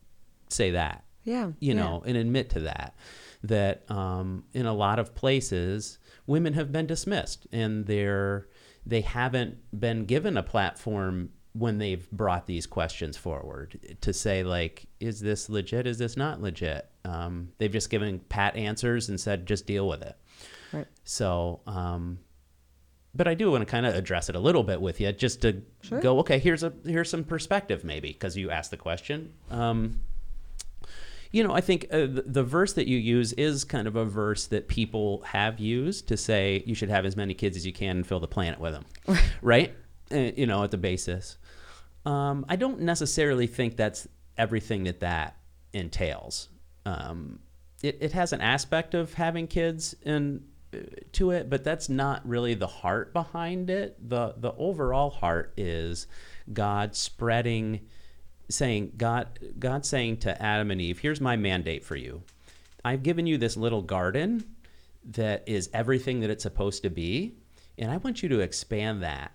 say that. Yeah. You yeah. know, and admit to that. That um, in a lot of places, women have been dismissed and they're they haven't been given a platform when they've brought these questions forward to say like is this legit? Is this not legit? Um, they've just given pat answers and said just deal with it. Right. So um, but i do want to kind of address it a little bit with you just to sure. go okay here's a here's some perspective maybe because you asked the question. Um, you know, I think uh, the, the, verse that you use is kind of a verse that people have used to say you should have as many kids as you can and fill the planet with them, right? Uh, you know, at the basis. Um, I don't necessarily think that's everything that that entails. Um, it, it has an aspect of having kids in uh, to it, but that's not really the heart behind it. the The overall heart is God spreading, saying God God saying to Adam and Eve, "Here's my mandate for you: I've given you this little garden that is everything that it's supposed to be, and I want you to expand that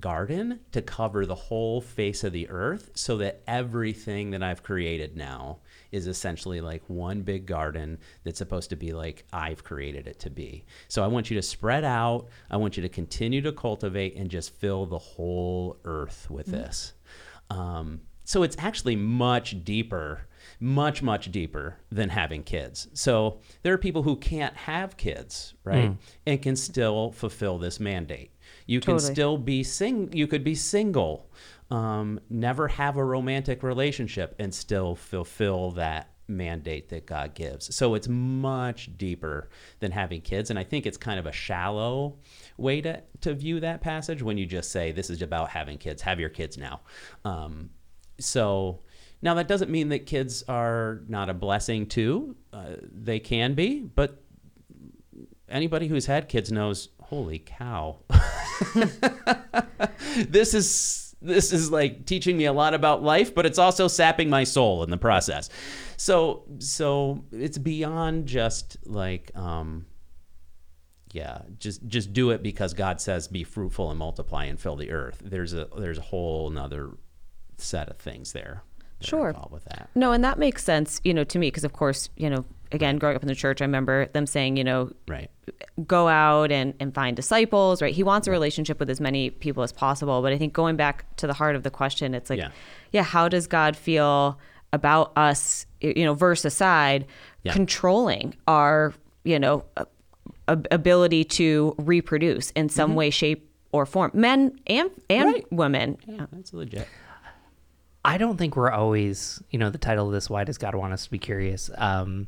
garden to cover the whole face of the earth so that everything that I've created now is essentially like one big garden that's supposed to be like I've created it to be. So I want you to spread out. I want you to continue to cultivate and just fill the whole earth with mm-hmm. this. Um, so it's actually much deeper much much deeper than having kids so there are people who can't have kids right mm. and can still fulfill this mandate you can totally. still be sing you could be single um, never have a romantic relationship and still fulfill that mandate that God gives. So it's much deeper than having kids. And I think it's kind of a shallow way to, to view that passage when you just say, this is about having kids, have your kids now. Um, so now that doesn't mean that kids are not a blessing too. Uh, they can be, but anybody who's had kids knows, holy cow. [LAUGHS] this is this is like teaching me a lot about life, but it's also sapping my soul in the process. So so it's beyond just like um yeah, just just do it because God says be fruitful and multiply and fill the earth. There's a there's a whole another set of things there. Sure. With that. No, and that makes sense, you know, to me because of course, you know, again, growing up in the church, I remember them saying, you know, right. go out and, and find disciples, right? He wants a relationship with as many people as possible. But I think going back to the heart of the question, it's like, yeah, yeah how does God feel about us, you know, verse aside, yeah. controlling our, you know, ability to reproduce in some mm-hmm. way, shape, or form, men and and right. women. Yeah, that's legit. I don't think we're always, you know, the title of this, Why Does God Want Us to Be Curious? Um,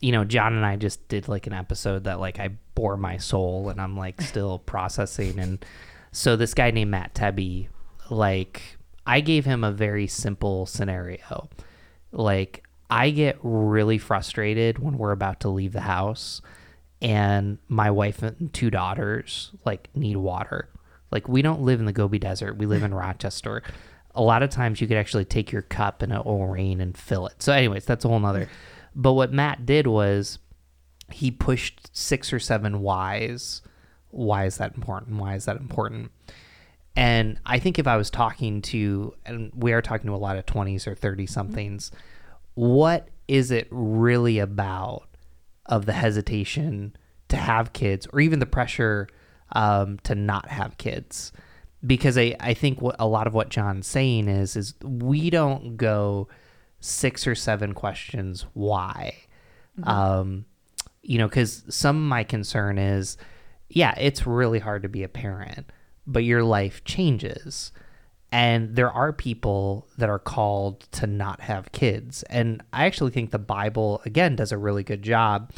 you know, John and I just did like an episode that like I bore my soul and I'm like still [LAUGHS] processing. And so this guy named Matt Tebby, like I gave him a very simple scenario. Like I get really frustrated when we're about to leave the house and my wife and two daughters like need water. Like we don't live in the Gobi Desert. We live in [LAUGHS] Rochester. A lot of times you could actually take your cup and it will rain and fill it. So anyways, that's a whole nother but what Matt did was he pushed six or seven whys. Why is that important? Why is that important? And I think if I was talking to, and we are talking to a lot of 20s or 30 somethings, what is it really about of the hesitation to have kids or even the pressure um, to not have kids? Because I, I think what a lot of what John's saying is, is we don't go, six or seven questions why. Mm-hmm. Um, you know, because some of my concern is, yeah, it's really hard to be a parent, but your life changes. And there are people that are called to not have kids. And I actually think the Bible, again, does a really good job.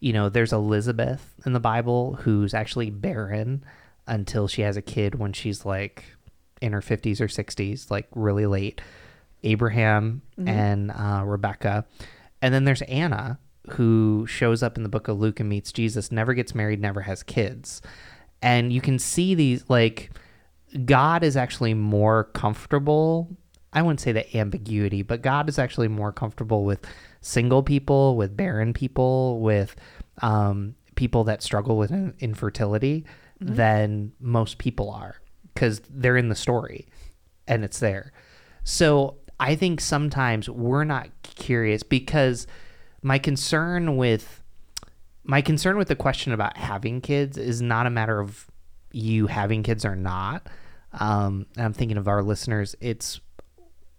You know, there's Elizabeth in the Bible who's actually barren until she has a kid when she's like in her 50s or 60s, like really late. Abraham mm-hmm. and uh, Rebecca. And then there's Anna, who shows up in the book of Luke and meets Jesus, never gets married, never has kids. And you can see these, like, God is actually more comfortable. I wouldn't say the ambiguity, but God is actually more comfortable with single people, with barren people, with um, people that struggle with infertility mm-hmm. than most people are because they're in the story and it's there. So I think sometimes we're not curious because my concern with my concern with the question about having kids is not a matter of you having kids or not. Um, I'm thinking of our listeners. It's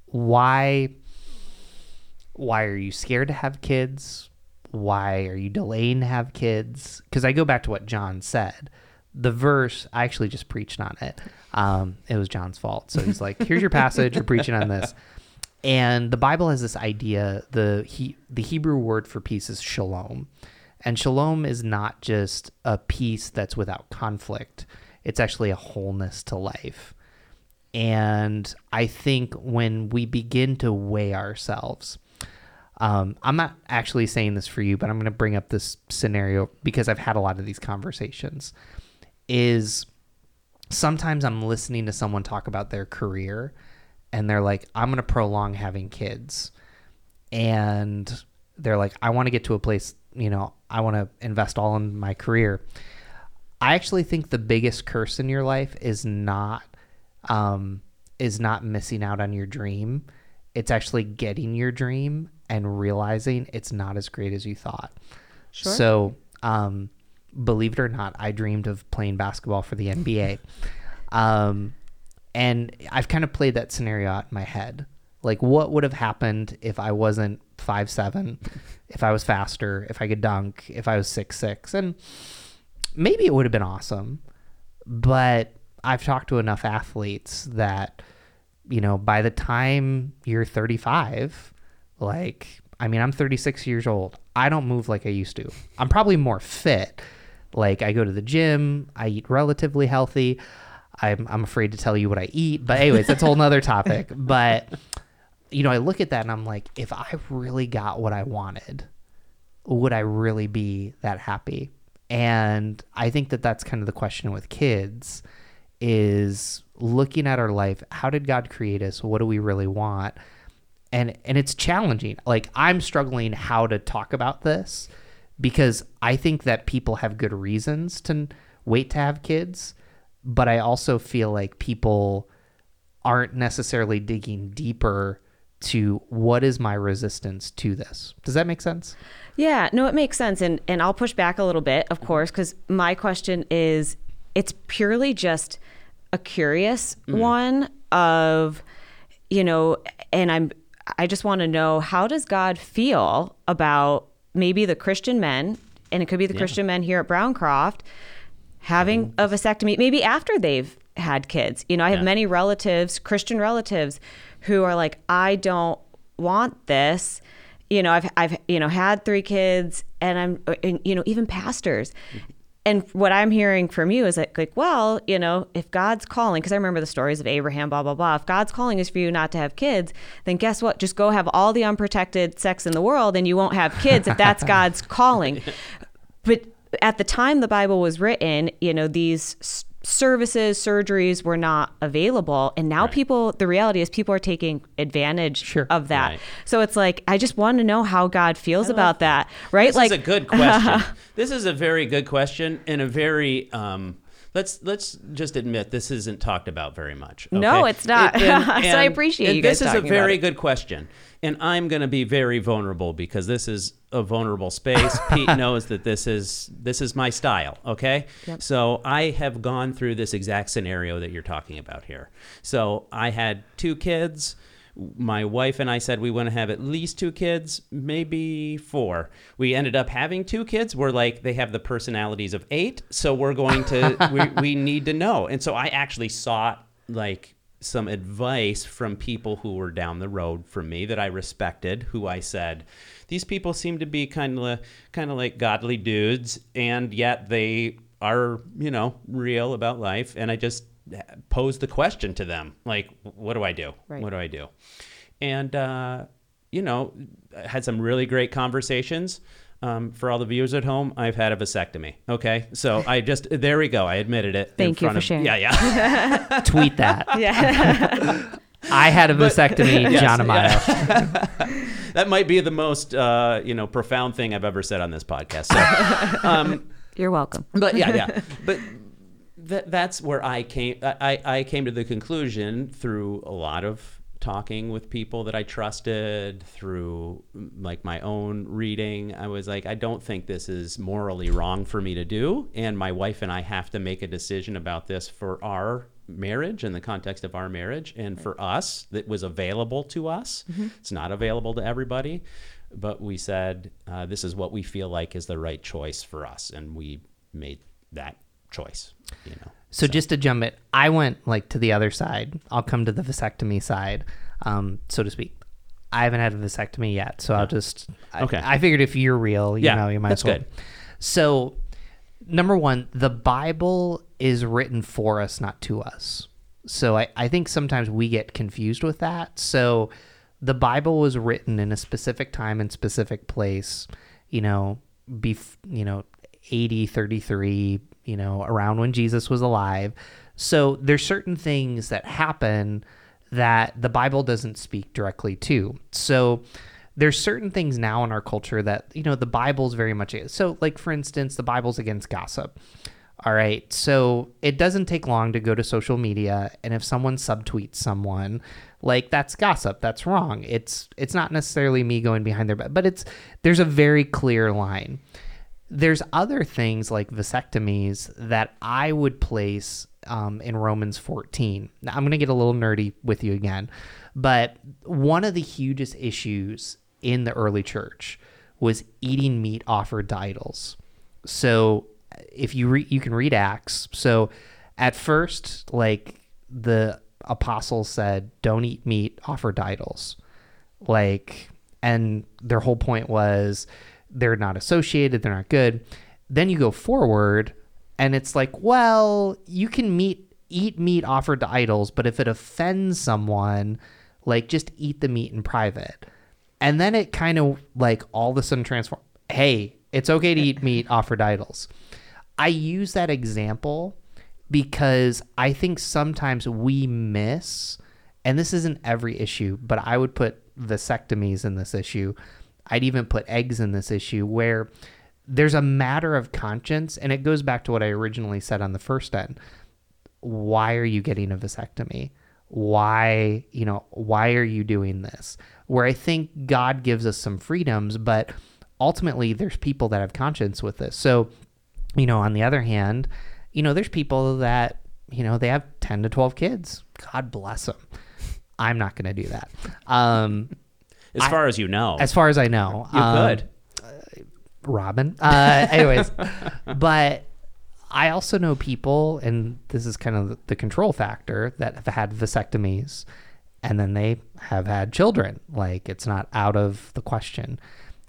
why why are you scared to have kids? Why are you delaying to have kids? Because I go back to what John said. The verse, I actually just preached on it. Um, it was John's fault. So he's like, here's your passage, you're preaching on this. [LAUGHS] And the Bible has this idea the he, the Hebrew word for peace is shalom. And shalom is not just a peace that's without conflict. It's actually a wholeness to life. And I think when we begin to weigh ourselves, um, I'm not actually saying this for you, but I'm going to bring up this scenario because I've had a lot of these conversations. Is sometimes I'm listening to someone talk about their career and they're like, I'm going to prolong having kids. And they're like, I want to get to a place, you know, I want to invest all in my career. I actually think the biggest curse in your life is not um, is not missing out on your dream. It's actually getting your dream and realizing it's not as great as you thought. Sure. So, um, believe it or not, I dreamed of playing basketball for the NBA. Um, and I've kind of played that scenario out in my head. Like, what would have happened if I wasn't five seven, [LAUGHS] if I was faster, if I could dunk, if I was six six, and maybe it would have been awesome. But I've talked to enough athletes that, you know, by the time you're 35, like, I mean, I'm 36 years old. I don't move like I used to. I'm probably more fit. Like, I go to the gym, I eat relatively healthy. I'm, I'm afraid to tell you what I eat. But, anyways, that's a whole nother topic. [LAUGHS] But, you know, I look at that and I'm like, if I really got what I wanted, would I really be that happy? And I think that that's kind of the question with kids is looking at our life. How did God create us? What do we really want? And and it's challenging. Like I'm struggling how to talk about this because I think that people have good reasons to wait to have kids, but I also feel like people aren't necessarily digging deeper to what is my resistance to this. Does that make sense? Yeah, no, it makes sense, and and I'll push back a little bit, of course, because my question is, it's purely just a curious mm. one of, you know, and I'm, I just want to know how does God feel about maybe the Christian men, and it could be the Christian men here at Browncroft, having mm. a vasectomy, maybe after they've had kids. You know, I have Yeah. many relatives, Christian relatives, who are like, I don't want this. You know, I've I've you know had three kids, and I'm and, you know even pastors. Mm-hmm. And what I'm hearing from you is like, like, well, you know, if God's calling, because I remember the stories of Abraham, blah blah blah. If God's calling is for you not to have kids, then guess what? Just go have all the unprotected sex in the world, and you won't have kids if that's [LAUGHS] God's calling. But at the time the Bible was written, you know, these s- services, surgeries were not available. And now Right. people, the reality is people are taking advantage Sure. of that. Right. So it's like, I just want to know how God feels about that. Right. This like, is a good question. [LAUGHS] this is a very good question and a very um, let's let's just admit this isn't talked about very much. No, it's not. [LAUGHS] So I appreciate and you guys This is a very good question, and I'm going to be very vulnerable because this is a vulnerable space. [LAUGHS] Pete knows that this is this is my style. Okay, so I have gone through this exact scenario that you're talking about here. So I had two kids my wife and I said we want to have at least two kids, maybe four. We ended up having two kids. We're like, they have the personalities of eight. So we're going to, [LAUGHS] we, we need to know. And so I actually sought like some advice from people who were down the road from me that I respected, who I said, these people seem to be kind of, kind of like godly dudes. And yet they are, you know, real about life. And I just posed the question to them, like, what do I do? Right. What do I do? And, uh, you know, I had some really great conversations. Um, for all the viewers at home, I've had a vasectomy. Okay. So I just, there we go. I admitted it. in Thank you front for of, sharing. Yeah. Yeah. [LAUGHS] Tweet that. yeah. I had a vasectomy, [LAUGHS] Yes, John yeah. [LAUGHS] That might be the most, uh, you know, profound thing I've ever said on this podcast. So, um, You're welcome. but yeah, yeah. But that that's where I came. I, I came to the conclusion through a lot of talking with people that I trusted, through mm, like my own reading. I was like, I don't think this is morally wrong for me to do, and my wife and I have to make a decision about this for our marriage in the context of our marriage and for us that was available to us it's not available to everybody but we said uh, this is what we feel like is the right choice for us and we made that choice you know So just to jump it, I went like to the other side. I'll come to the vasectomy side, um, so to speak. I haven't had a vasectomy yet, so I'll just. I, Okay. I figured if you're real, you Yeah, know, you might that's as well. good. So, number one, the Bible is written for us, not to us. So I, I think sometimes we get confused with that. So the Bible was written in a specific time and specific place, you know, bef- you know, AD, 33, you know, around when Jesus was alive. So there's certain things that happen that the Bible doesn't speak directly to. So there's certain things now in our culture that you know the Bible's very much so. Like for instance, the Bible's against gossip. All right, so it doesn't take long to go to social media, and if someone subtweets someone, like that's gossip. That's wrong. It's it's not necessarily me going behind their back, but it's there's a very clear line. There's other things like vasectomies that I would place um, in Romans 14. Now, I'm going to get a little nerdy with you again, but one of the hugest issues in the early church was eating meat offered to idols. So if you re- you can read Acts. So at first, like the apostles said, "Don't eat meat offered to idols," like, and their whole point was they're not associated, they're not good. Then you go forward and it's like, well, you can meet eat meat offered to idols, but if it offends someone, like just eat the meat in private. And then it kind of like all of a sudden transform. Hey, it's okay to eat [LAUGHS] meat offered to idols. I use that example because I think sometimes we miss, and this isn't every issue, but I would put vasectomies in this issue. I'd even put eggs in this issue where there's a matter of conscience, and it goes back to what I originally said on the first end. Why are you getting a vasectomy? Why, you know, why are you doing this? Where I think God gives us some freedoms, but ultimately there's people that have conscience with this. So, you know, on the other hand, you know, there's people that, you know, they have 10 to 12 kids. God bless them. I'm not going to do that. Um, As far as you know, as far as I know, you um, could. Robin. Uh, [LAUGHS] anyways, but I also know people, and this is kind of the control factor, that have had vasectomies and then they have had children. Like it's not out of the question.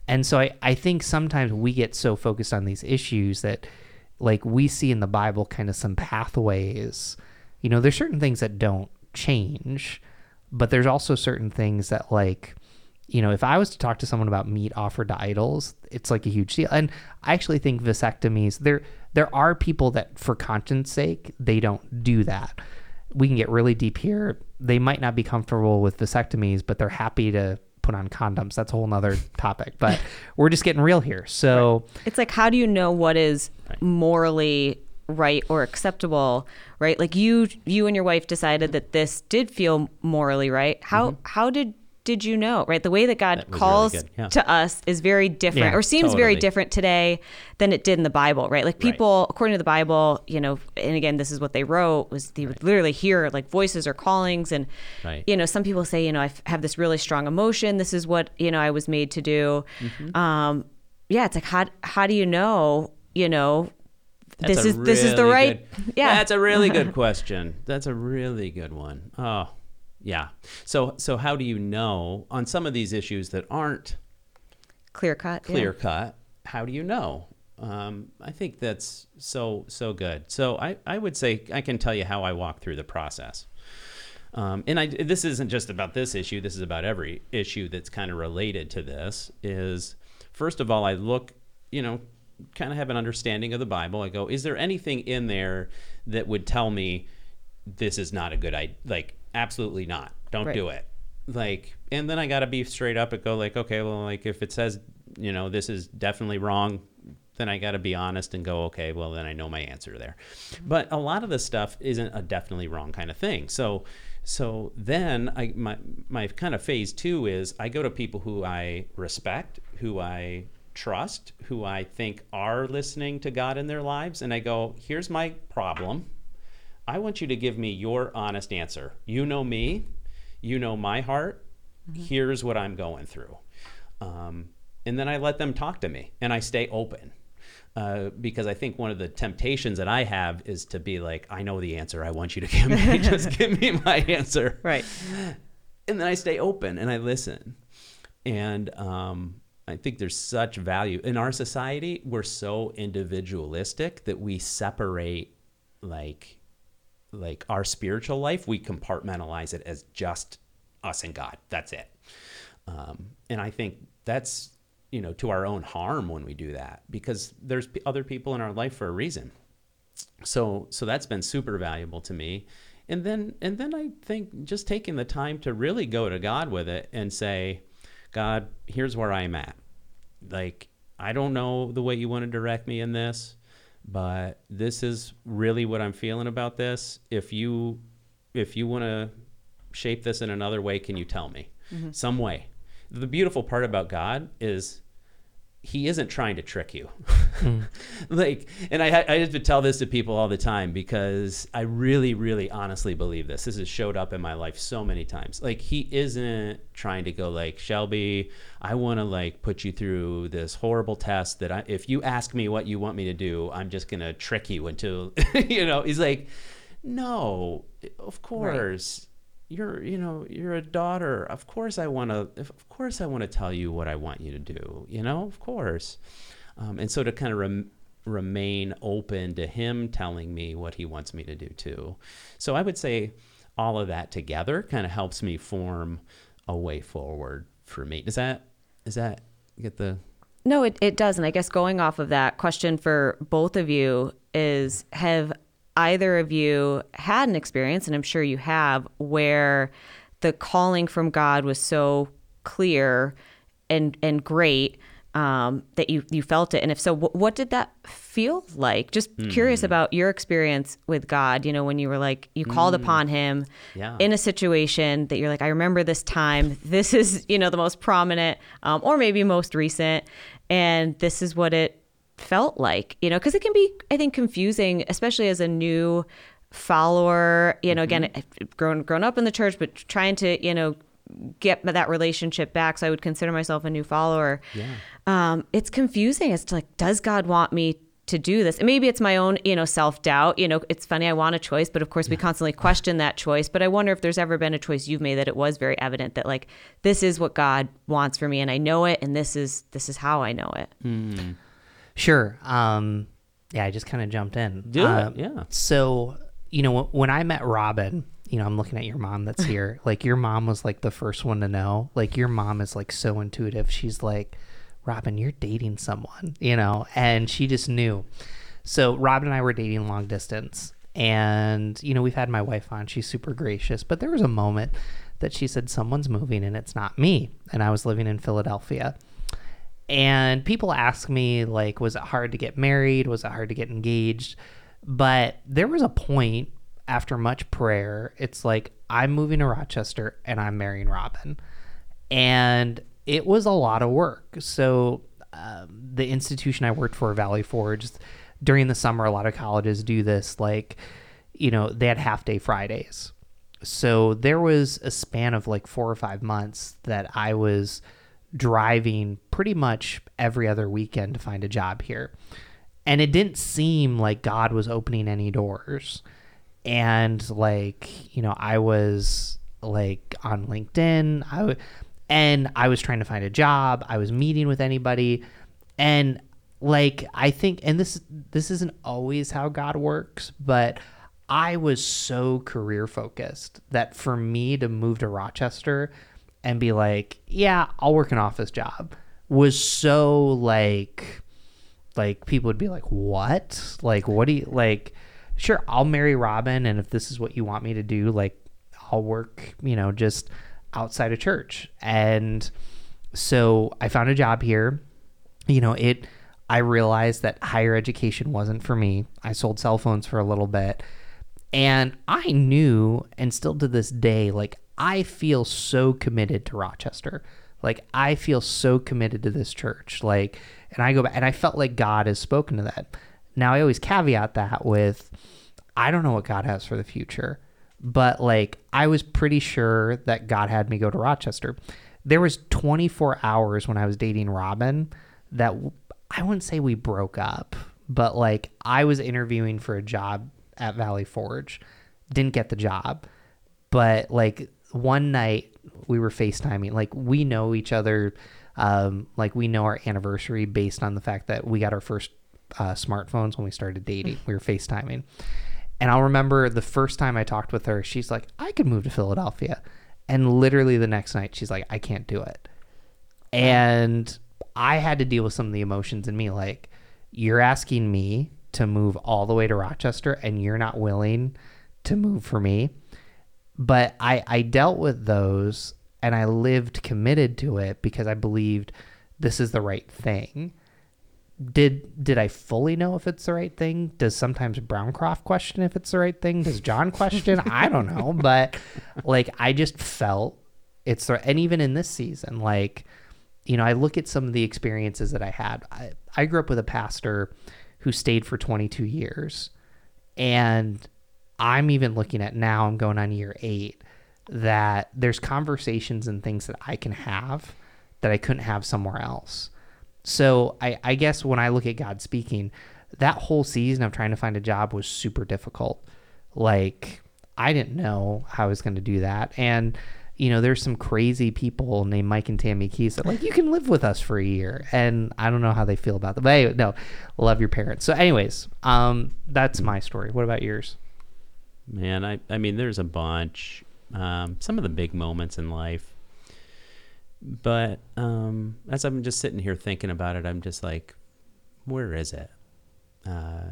And so I, I think sometimes we get so focused on these issues that like we see in the Bible kind of some pathways. You know, there's certain things that don't change, but there's also certain things that like you know, if I was to talk to someone about meat offered to idols, it's like a huge deal. And I actually think vasectomies, there there are people that for conscience sake, they don't do that. We can get really deep here. They might not be comfortable with vasectomies, but they're happy to put on condoms. That's a whole nother [LAUGHS] topic. But [LAUGHS] we're just getting real here. So It's like how do you know what is morally right or acceptable, right? Like you you and your wife decided that this did feel morally right. How mm-hmm. how did did you know, right? The way that God That was really calls yeah. to us is very different Yeah, or seems very different today than it did in the Bible, right? Like people, according to the Bible, you know, and again, this is what they wrote was they would literally hear like voices or callings. And, Right. you know, some people say, you know, I f- have this really strong emotion. This is what, you know, I was made to do. Mm-hmm. Um, yeah. It's like, how, how do you know, you know, That's this is, this is the right. good- [LAUGHS] Yeah. That's a really good [LAUGHS] question. That's a really good one. Oh, yeah. So, so how do you know on some of these issues that aren't clear cut. yeah. clear cut? How do you know? Um, I think that's so so good. So I, I would say I can tell you how I walk through the process. Um, and I, this isn't just about this issue. This is about every issue that's kind of related to this. Is first of all, I look, you know, kind of have an understanding of the Bible. I go, is there anything in there that would tell me this is not a good idea? Like, absolutely not. Don't Right. do it. Like, and then I got to be straight up and go, like, okay, well, like if it says, you know, this is definitely wrong, then I got to be honest and go, okay, well, then I know my answer there. But a lot of the stuff isn't a definitely wrong kind of thing. So, so then I my my kind of phase two is I go to people who I respect, who I trust, who I think are listening to God in their lives, and I go, here's my problem. I want you to give me your honest answer. You know me, you know my heart. Here's what I'm going through. Um, and then I let them talk to me and I stay open. Uh, because I think one of the temptations that I have is to be like, I know the answer. I want you to [LAUGHS] give me, just give me my answer. [LAUGHS] Right. And then I stay open and I listen. And um, I think there's such value in our society. We're so individualistic that we separate like like our spiritual life. We compartmentalize it as just us and God. That's it. Um, and I think that's you know to our own harm when we do that because there's p- other people in our life for a reason so so that's been super valuable to me and then and then i think just taking the time to really go to god with it and say God, here's where I'm at. Like, I don't know the way you want to direct me in this, but this is really what I'm feeling about this. If you if you want to shape this in another way, can you tell me? Mm-hmm. Some way. The beautiful part about God is he isn't trying to trick you. Hmm. [LAUGHS] like, and I, I have to tell this to people all the time because I really, really honestly believe this. This has showed up in my life so many times. Like, he isn't trying to go like, Shelby, I want to like put you through this horrible test that I, if you ask me what you want me to do, I'm just going to trick you until, [LAUGHS] you know, he's like, no, of course you're you know you're a daughter. Of course i want to of course i want to tell you what i want you to do you know of course. Um, and so to kind of rem- remain open to him telling me what he wants me to do too. So i would say all of that together kind of helps me form a way forward for me. Does that does that get the No, it, it does. And I guess going off of that question for both of you is have either of you had an experience, and I'm sure you have, where the calling from God was so clear and and great um, that you you felt it? And if so, wh- what did that feel like? Just curious about your experience with God. You know, when you were like you called upon Him Yeah. in a situation that you're like, I remember this time. This is you know the most prominent, um, or maybe most recent, and this is what it felt like. You know, because it can be, I think, confusing, especially as a new follower. You know, again, I've grown grown up in the church, but trying to you know get that relationship back. So I would consider myself a new follower. Yeah. Um, it's confusing as to like, does God want me to do this? And maybe it's my own, you know, self doubt. You know, it's funny. I want a choice, but of course we constantly question that choice. But I wonder if there's ever been a choice you've made that it was very evident that like, this is what God wants for me. And I know it. And this is, this is how I know it. Sure. Um, yeah, I just kind of jumped in. Do it, Um, yeah. So, you know, when I met Robin, you know, I'm looking at your mom that's [LAUGHS] here. like, your mom was like the first one to know. Like, your mom is like so intuitive. She's like, Robin, you're dating someone, you know, and she just knew. So, Robin and I were dating long distance. And, you know, we've had my wife on. She's super gracious. But there was a moment that she said, Someone's moving and it's not me. And I was living in Philadelphia. And people ask me, like, was it hard to get married? Was it hard to get engaged? But there was a point after much prayer, it's like, I'm moving to Rochester and I'm marrying Robin. And it was a lot of work. So, um, the institution I worked for, Valley Forge, during the summer, a lot of colleges do this. Like, you know, they had half day Fridays. So there was a span of like four or five months that I was driving pretty much every other weekend to find a job here. And it didn't seem like God was opening any doors. And like, you know, I was like on LinkedIn, I w- and I was trying to find a job, I was meeting with anybody and like I think and this this isn't always how God works, but I was so career focused that for me to move to Rochester and be like, yeah, I'll work an office job was so like like people would be like, "What? Like what do you like sure, I'll marry Robin and if this is what you want me to do, like I'll work, you know, just outside of church." And so I found a job here. You know, it I realized that higher education wasn't for me. I sold cell phones for a little bit. And I knew, and still to this day, like I feel so committed to Rochester. Like I feel so committed to this church. Like, and I go back, and I felt like God has spoken to that. Now I always caveat that with, I don't know what God has for the future, but like I was pretty sure that God had me go to Rochester. There was 24 hours when I was dating Robin that I wouldn't say we broke up, but like I was interviewing for a job at Valley Forge, didn't get the job, but like one night we were FaceTiming. Like we know each other, um, like we know our anniversary based on the fact that we got our first uh, smartphones when we started dating. We were FaceTiming. And I'll remember the first time I talked with her, she's like, I could move to Philadelphia. And literally the next night, she's like, I can't do it. And I had to deal with some of the emotions in me. Like, you're asking me to move all the way to Rochester and you're not willing to move for me. But I, I dealt with those and I lived committed to it because I believed this is the right thing. Did did I fully know if it's the right thing? Does sometimes Browncroft question if it's the right thing? Does John question? I don't know, [LAUGHS] but like I just felt it's the and even in this season, like you know, I look at some of the experiences that I had. I, I grew up with a pastor who stayed for 22 years, and I'm even looking at now. I'm going on year eight that there's conversations and things that I can have that I couldn't have somewhere else. So I, I guess when I look at God speaking, that whole season of trying to find a job was super difficult. Like I didn't know how I was going to do that, and you know, there's some crazy people named Mike and Tammy Keys that like you can live with us for a year, and I don't know how they feel about that. But anyway, no, love your parents. So, anyways, um, that's my story. What about yours? Man, I, I mean, there's a bunch. Um, some of the big moments in life. But um, as I'm just sitting here thinking about it, I'm just like, where is it? Uh,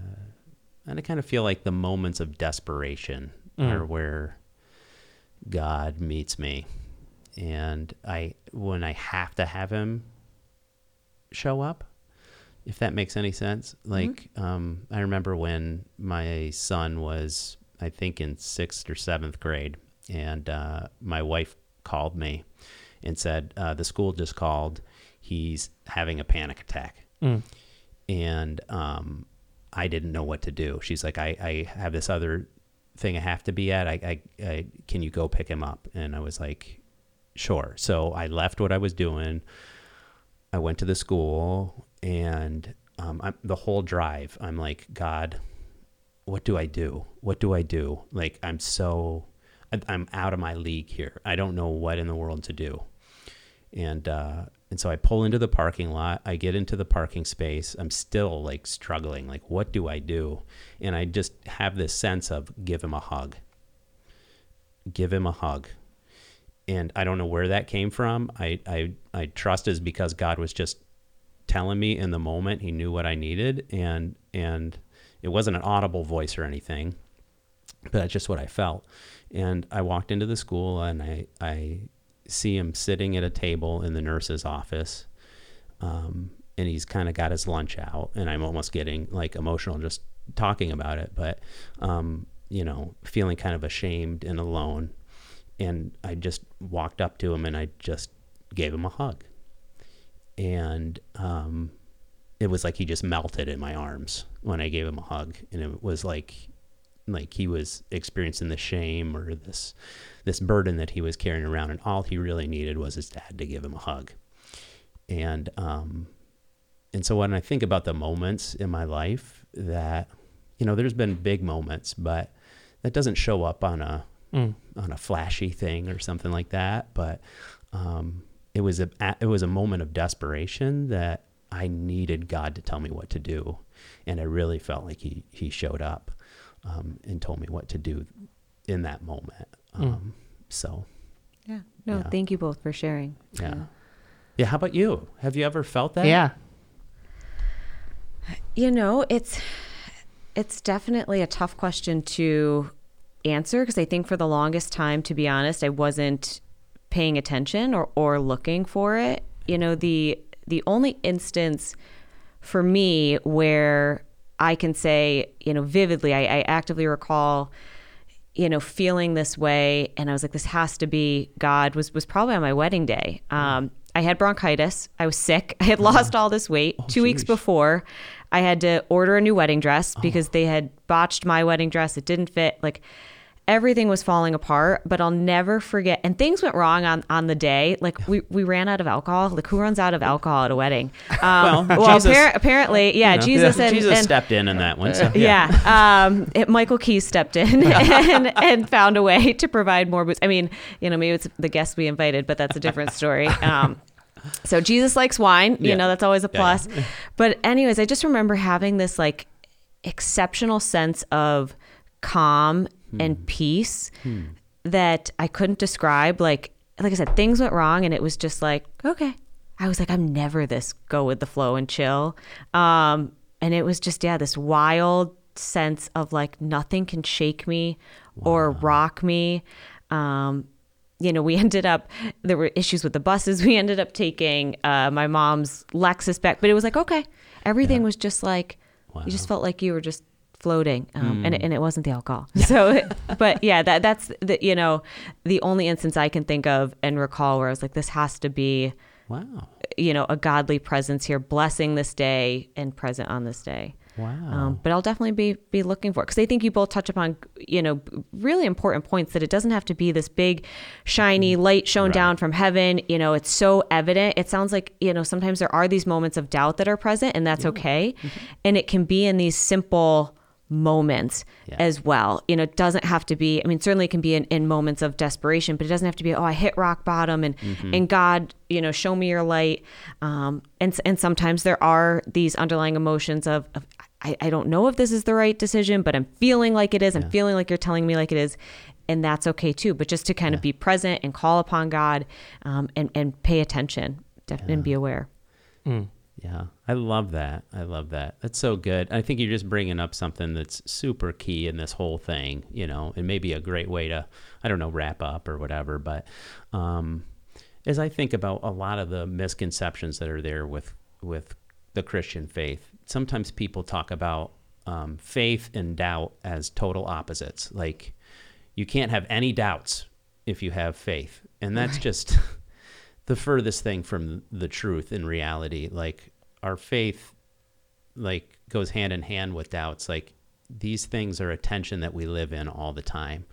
and I kind of feel like the moments of desperation Mm. are where God meets me. And I, when I have to have Him show up, if that makes any sense. Like, um, I remember when my son was, I think, in sixth or seventh grade, and uh, my wife called me and said, uh, The school just called. He's having a panic attack. Mm. And um, I didn't know what to do. She's like, I, I have this other thing I have to be at. I, I, I, can you go pick him up? And I was like, Sure. So I left what I was doing. I went to the school and um, the whole drive, I'm like, God, what do I do? What do I do? Like, I'm so, I'm out of my league here. I don't know what in the world to do. And, uh, and so I pull into the parking lot. I get into the parking space. I'm still like struggling. Like, what do I do? And I just have this sense of give him a hug. Give him a hug and I don't know where that came from. I I I trust is because God was just telling me in the moment. He knew what I needed, and and it wasn't an audible voice or anything, but that's just what I felt. And I walked into the school, and I I see him sitting at a table in the nurse's office, um, and he's kind of got his lunch out, and I'm almost getting like emotional just talking about it, but um, you know, feeling kind of ashamed and alone and I just walked up to him and I just gave him a hug. And um, it was like he just melted in my arms when I gave him a hug, and it was like like he was experiencing the shame or this this burden that he was carrying around, and all he really needed was his dad to give him a hug. And um, and so when I think about the moments in my life that you know, there's been big moments, but that doesn't show up on a Mm. on a flashy thing or something like that. But um, it was a it was a moment of desperation that I needed God to tell me what to do, and I really felt like he he showed up um, and told me what to do in that moment. Um, So Yeah. No, Yeah. thank you both for sharing. yeah, yeah. How about you? Have you ever felt that? Yeah. You know, it's it's definitely a tough question to answer because I think for the longest time, to be honest, I wasn't paying attention or, or looking for it. You know, the the only instance for me where I can say, you know, vividly, I, I actively recall, you know, feeling this way, and I was like, this has to be God. Was was probably on my wedding day. Um, I had bronchitis. I was sick. I had lost all this weight. Two weeks before, I had to order a new wedding dress because they had botched my wedding dress. It didn't fit. Like everything was falling apart. But I'll never forget. And things went wrong on on the day. Like we we ran out of alcohol. Like who runs out of alcohol at a wedding? [LAUGHS] Um, Well, Jesus- appar- apparently, yeah, You know, Jesus and, Jesus and stepped in in that one. So, yeah. Um, it, Michael Keys stepped in [LAUGHS] and, and found a way to provide more booze. I mean, you know, maybe it's the guests we invited, but that's a different story. [LAUGHS] Um, so Jesus likes wine. You Yeah. know, that's always a Yeah, plus. But anyways, I just remember having this like exceptional sense of calm Hmm. and peace that I couldn't describe. Like, like I said, things went wrong, and it was just like, okay. I was like, I'm never this go with the flow and chill. Um, and it was just, yeah, this wild sense of like nothing can shake me or rock me. Um, you know, we [LAUGHS] ended up, there were issues with the buses. We ended up taking uh, my mom's Lexus back, but it was like, okay, everything was just like, you just felt like you were just floating um, and, it, and it wasn't the alcohol so [LAUGHS] but yeah that that's the you know the only instance i can think of and recall where i was like this has to be Wow. you know a godly presence here blessing this day and present on this day Wow. um, but I'll definitely be be looking for it because I think you both touch upon you know really important points that it doesn't have to be this big shiny light shone Right. down from heaven. You know, it's so evident. It sounds like you know sometimes there are these moments of doubt that are present, and that's okay, and it can be in these simple moments Yeah. as well. You know, it doesn't have to be. I mean, certainly it can be in, in moments of desperation, but it doesn't have to be. Oh, I hit rock bottom, and and God, you know, show me your light. Um, and and sometimes there are these underlying emotions of, of I, I don't know if this is the right decision, but I'm feeling like it is. I'm feeling like you're telling me like it is. And that's okay too. But just to kind of be present and call upon God um, and, and pay attention def- and be aware. Yeah, I love that. I love that. That's so good. I think you're just bringing up something that's super key in this whole thing, you know, and maybe a great way to, I don't know, wrap up or whatever. But um, as I think about a lot of the misconceptions that are there with with the Christian faith, sometimes people talk about um, faith and doubt as total opposites. Like you can't have any doubts if you have faith, and that's just [LAUGHS] the furthest thing from the truth in reality. Like our faith, like goes hand in hand with doubts. Like these things are a tension that we live in all the time.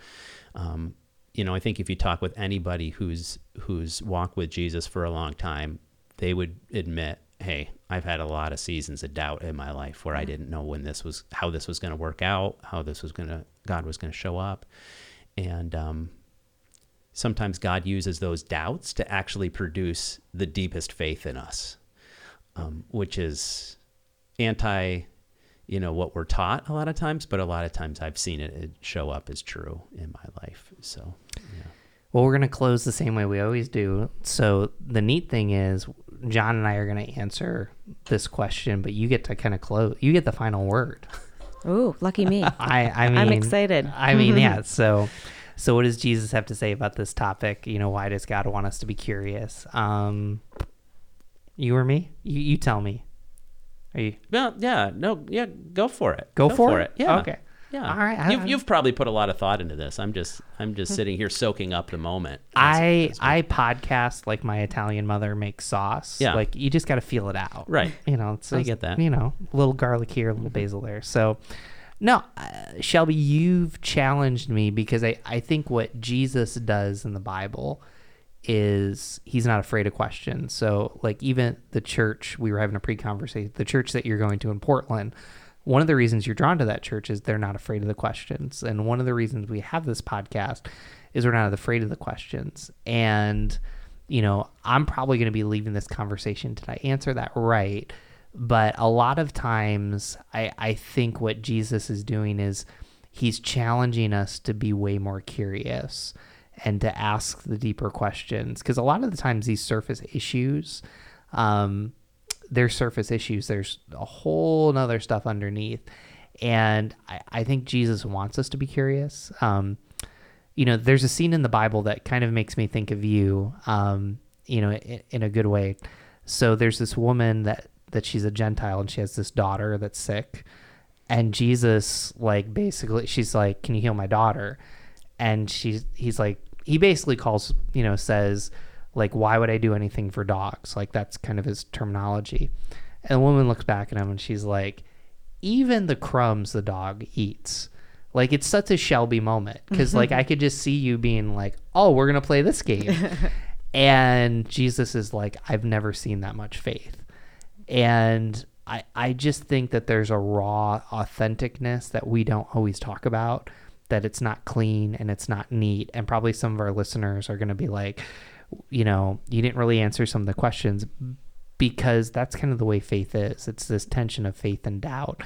Um, you know, I think if you talk with anybody who's who's walked with Jesus for a long time, they would admit, "Hey, I've had a lot of seasons of doubt in my life where I didn't know when this was, how this was going to work out, how this was going to, God was going to show up," and um, sometimes God uses those doubts to actually produce the deepest faith in us, um, which is anti, you know, what we're taught a lot of times, but a lot of times I've seen it, it show up as true in my life. So, yeah. Well, we're going to close the same way we always do. So the neat thing is, John and I are going to answer this question, but you get to kind of close. You get the final word. Ooh, lucky me. [LAUGHS] I, I mean, I'm excited. I mean, yeah. [LAUGHS] So, so what does Jesus have to say about this topic? You know, why does God want us to be curious? Um, you or me? You, you tell me. Are you Well, yeah, no, yeah, go for it. go, for, it? Yeah. Okay. Yeah. All right, I- you've, you've probably put a lot of thought into this. I'm just, I'm just sitting here soaking up the moment. I As- as we- I podcast like my Italian mother makes sauce. Yeah. Like you just got to feel it out. Right. You know, it's I get that. Mm-hmm. You know, a little garlic here, a little basil there. So, no, uh, Shelby, you've challenged me because I I think what Jesus does in the Bible is he's not afraid of questions. So, like even the church we were having a pre-conversation, the church that you're going to in Portland. One of the reasons you're drawn to that church is they're not afraid of the questions. And one of the reasons we have this podcast is we're not afraid of the questions. And, you know, I'm probably going to be leaving this conversation. Did I answer that right? But a lot of times, I, I think what Jesus is doing is he's challenging us to be way more curious and to ask the deeper questions. Because a lot of the times, these surface issues, um, they're surface issues. There's a whole nother stuff underneath. And I, I think Jesus wants us to be curious. Um, you know, there's a scene in the Bible that kind of makes me think of you, um, you know, in, in a good way. So there's this woman that, that she's a Gentile and she has this daughter that's sick. And Jesus, like, basically, she's like, Can you heal my daughter? And she's, he's like, he basically calls, you know, says, like, why would I do anything for dogs? Like, that's kind of his terminology. And the woman looks back at him and she's like, even the crumbs the dog eats. Like, it's such a Shelby moment because, like, mm-hmm. I could just see you being like, oh, we're going to play this game. [LAUGHS] and Jesus is like, I've never seen that much faith. And I, I just think that there's a raw authenticness that we don't always talk about, that it's not clean and it's not neat. And probably some of our listeners are going to be like, you know, you didn't really answer some of the questions because that's kind of the way faith is. It's this tension of faith and doubt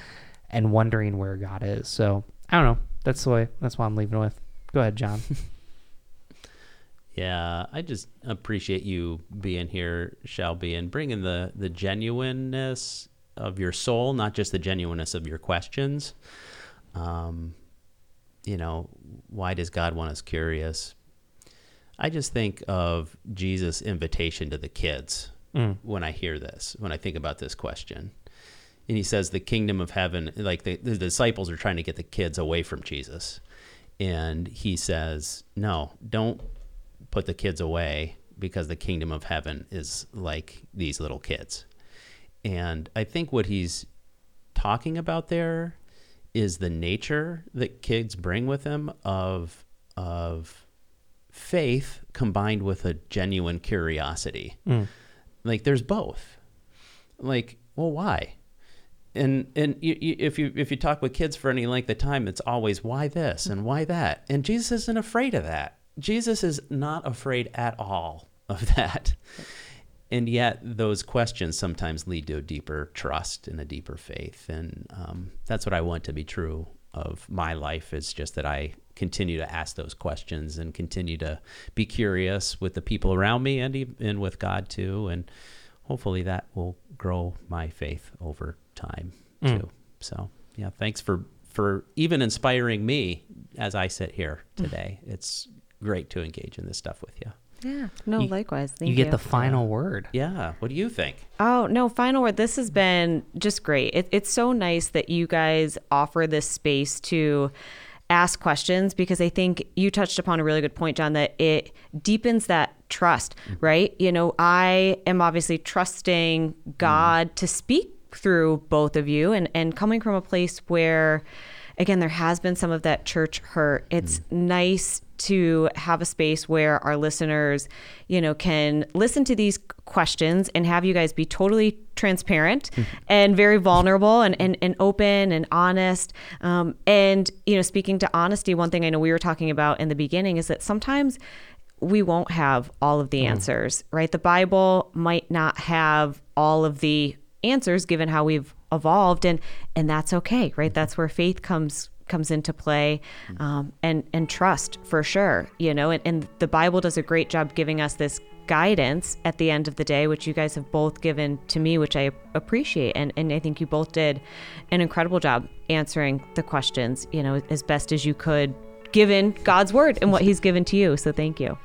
and wondering where God is. So I don't know. That's the way, that's what I'm leaving with. Go ahead, John. [LAUGHS] Yeah, I just appreciate you being here, Shelby, and bringing the the genuineness of your soul, not just the genuineness of your questions. Um, you know, why does God want us curious? I just think of Jesus' invitation to the kids Mm. when I hear this, when I think about this question. And he says, the kingdom of heaven, like the, the disciples are trying to get the kids away from Jesus. And he says, no, don't put the kids away because the kingdom of heaven is like these little kids. And I think what he's talking about there is the nature that kids bring with them of of faith combined with a genuine curiosity. Mm. Like there's both. Like, well, why? And and you, you, if you if you talk with kids for any length of time, it's always why this and why that. And Jesus isn't afraid of that. Jesus is not afraid at all of that. And yet, those questions sometimes lead to a deeper trust and a deeper faith. And um, that's what I want to be true of my life is just that I continue to ask those questions and continue to be curious with the people around me and, and with God too. And hopefully that will grow my faith over time Mm. too. So, yeah, thanks for, for even inspiring me as I sit here today. It's great to engage in this stuff with you. Yeah. No, You- likewise. Thank you you. get the final word. Yeah. What do you think? Oh, no, final word. This has been just great. It, it's so nice that you guys offer this space to ask questions because I think you touched upon a really good point, John, that it deepens that trust, mm-hmm. right? You know, I am obviously trusting mm-hmm. God to speak through both of you and, and coming from a place where, again, there has been some of that church hurt. It's mm. nice to have a space where our listeners, you know, can listen to these questions and have you guys be totally transparent mm-hmm. and very vulnerable and, and, and open and honest. Um, and, you know, speaking to honesty, one thing I know we were talking about in the beginning is that sometimes we won't have all of the mm-hmm. answers, right? The Bible might not have all of the answers given how we've evolved and and that's okay, right? Mm-hmm. That's where faith comes comes into play um, and and trust for sure you know and, and the bible does a great job giving us this guidance at the end of the day which you guys have both given to me which i appreciate and, and i think you both did an incredible job answering the questions you know as best as you could given god's word and what he's given to you so thank you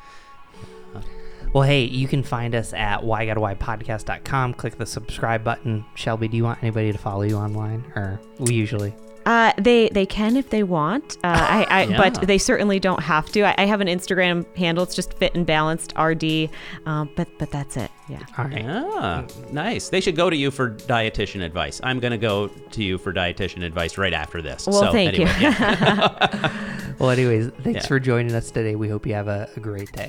Well, hey, you can find us at whygottowhypodcast.com. Click the subscribe button. Shelby, do you want anybody to follow you online? Or we usually. Uh, they they can if they want, uh, I, I, [LAUGHS] Yeah. but they certainly don't have to. I, I have an Instagram handle. It's just fit and balanced RD, um, but but that's it. Yeah. All right. Yeah, nice. They should go to you for dietitian advice. I'm going to go to you for dietitian advice right after this. Well, so, thank you. anyway, yeah. [LAUGHS] Well, anyways, thanks Yeah. for joining us today. We hope you have a, a great day.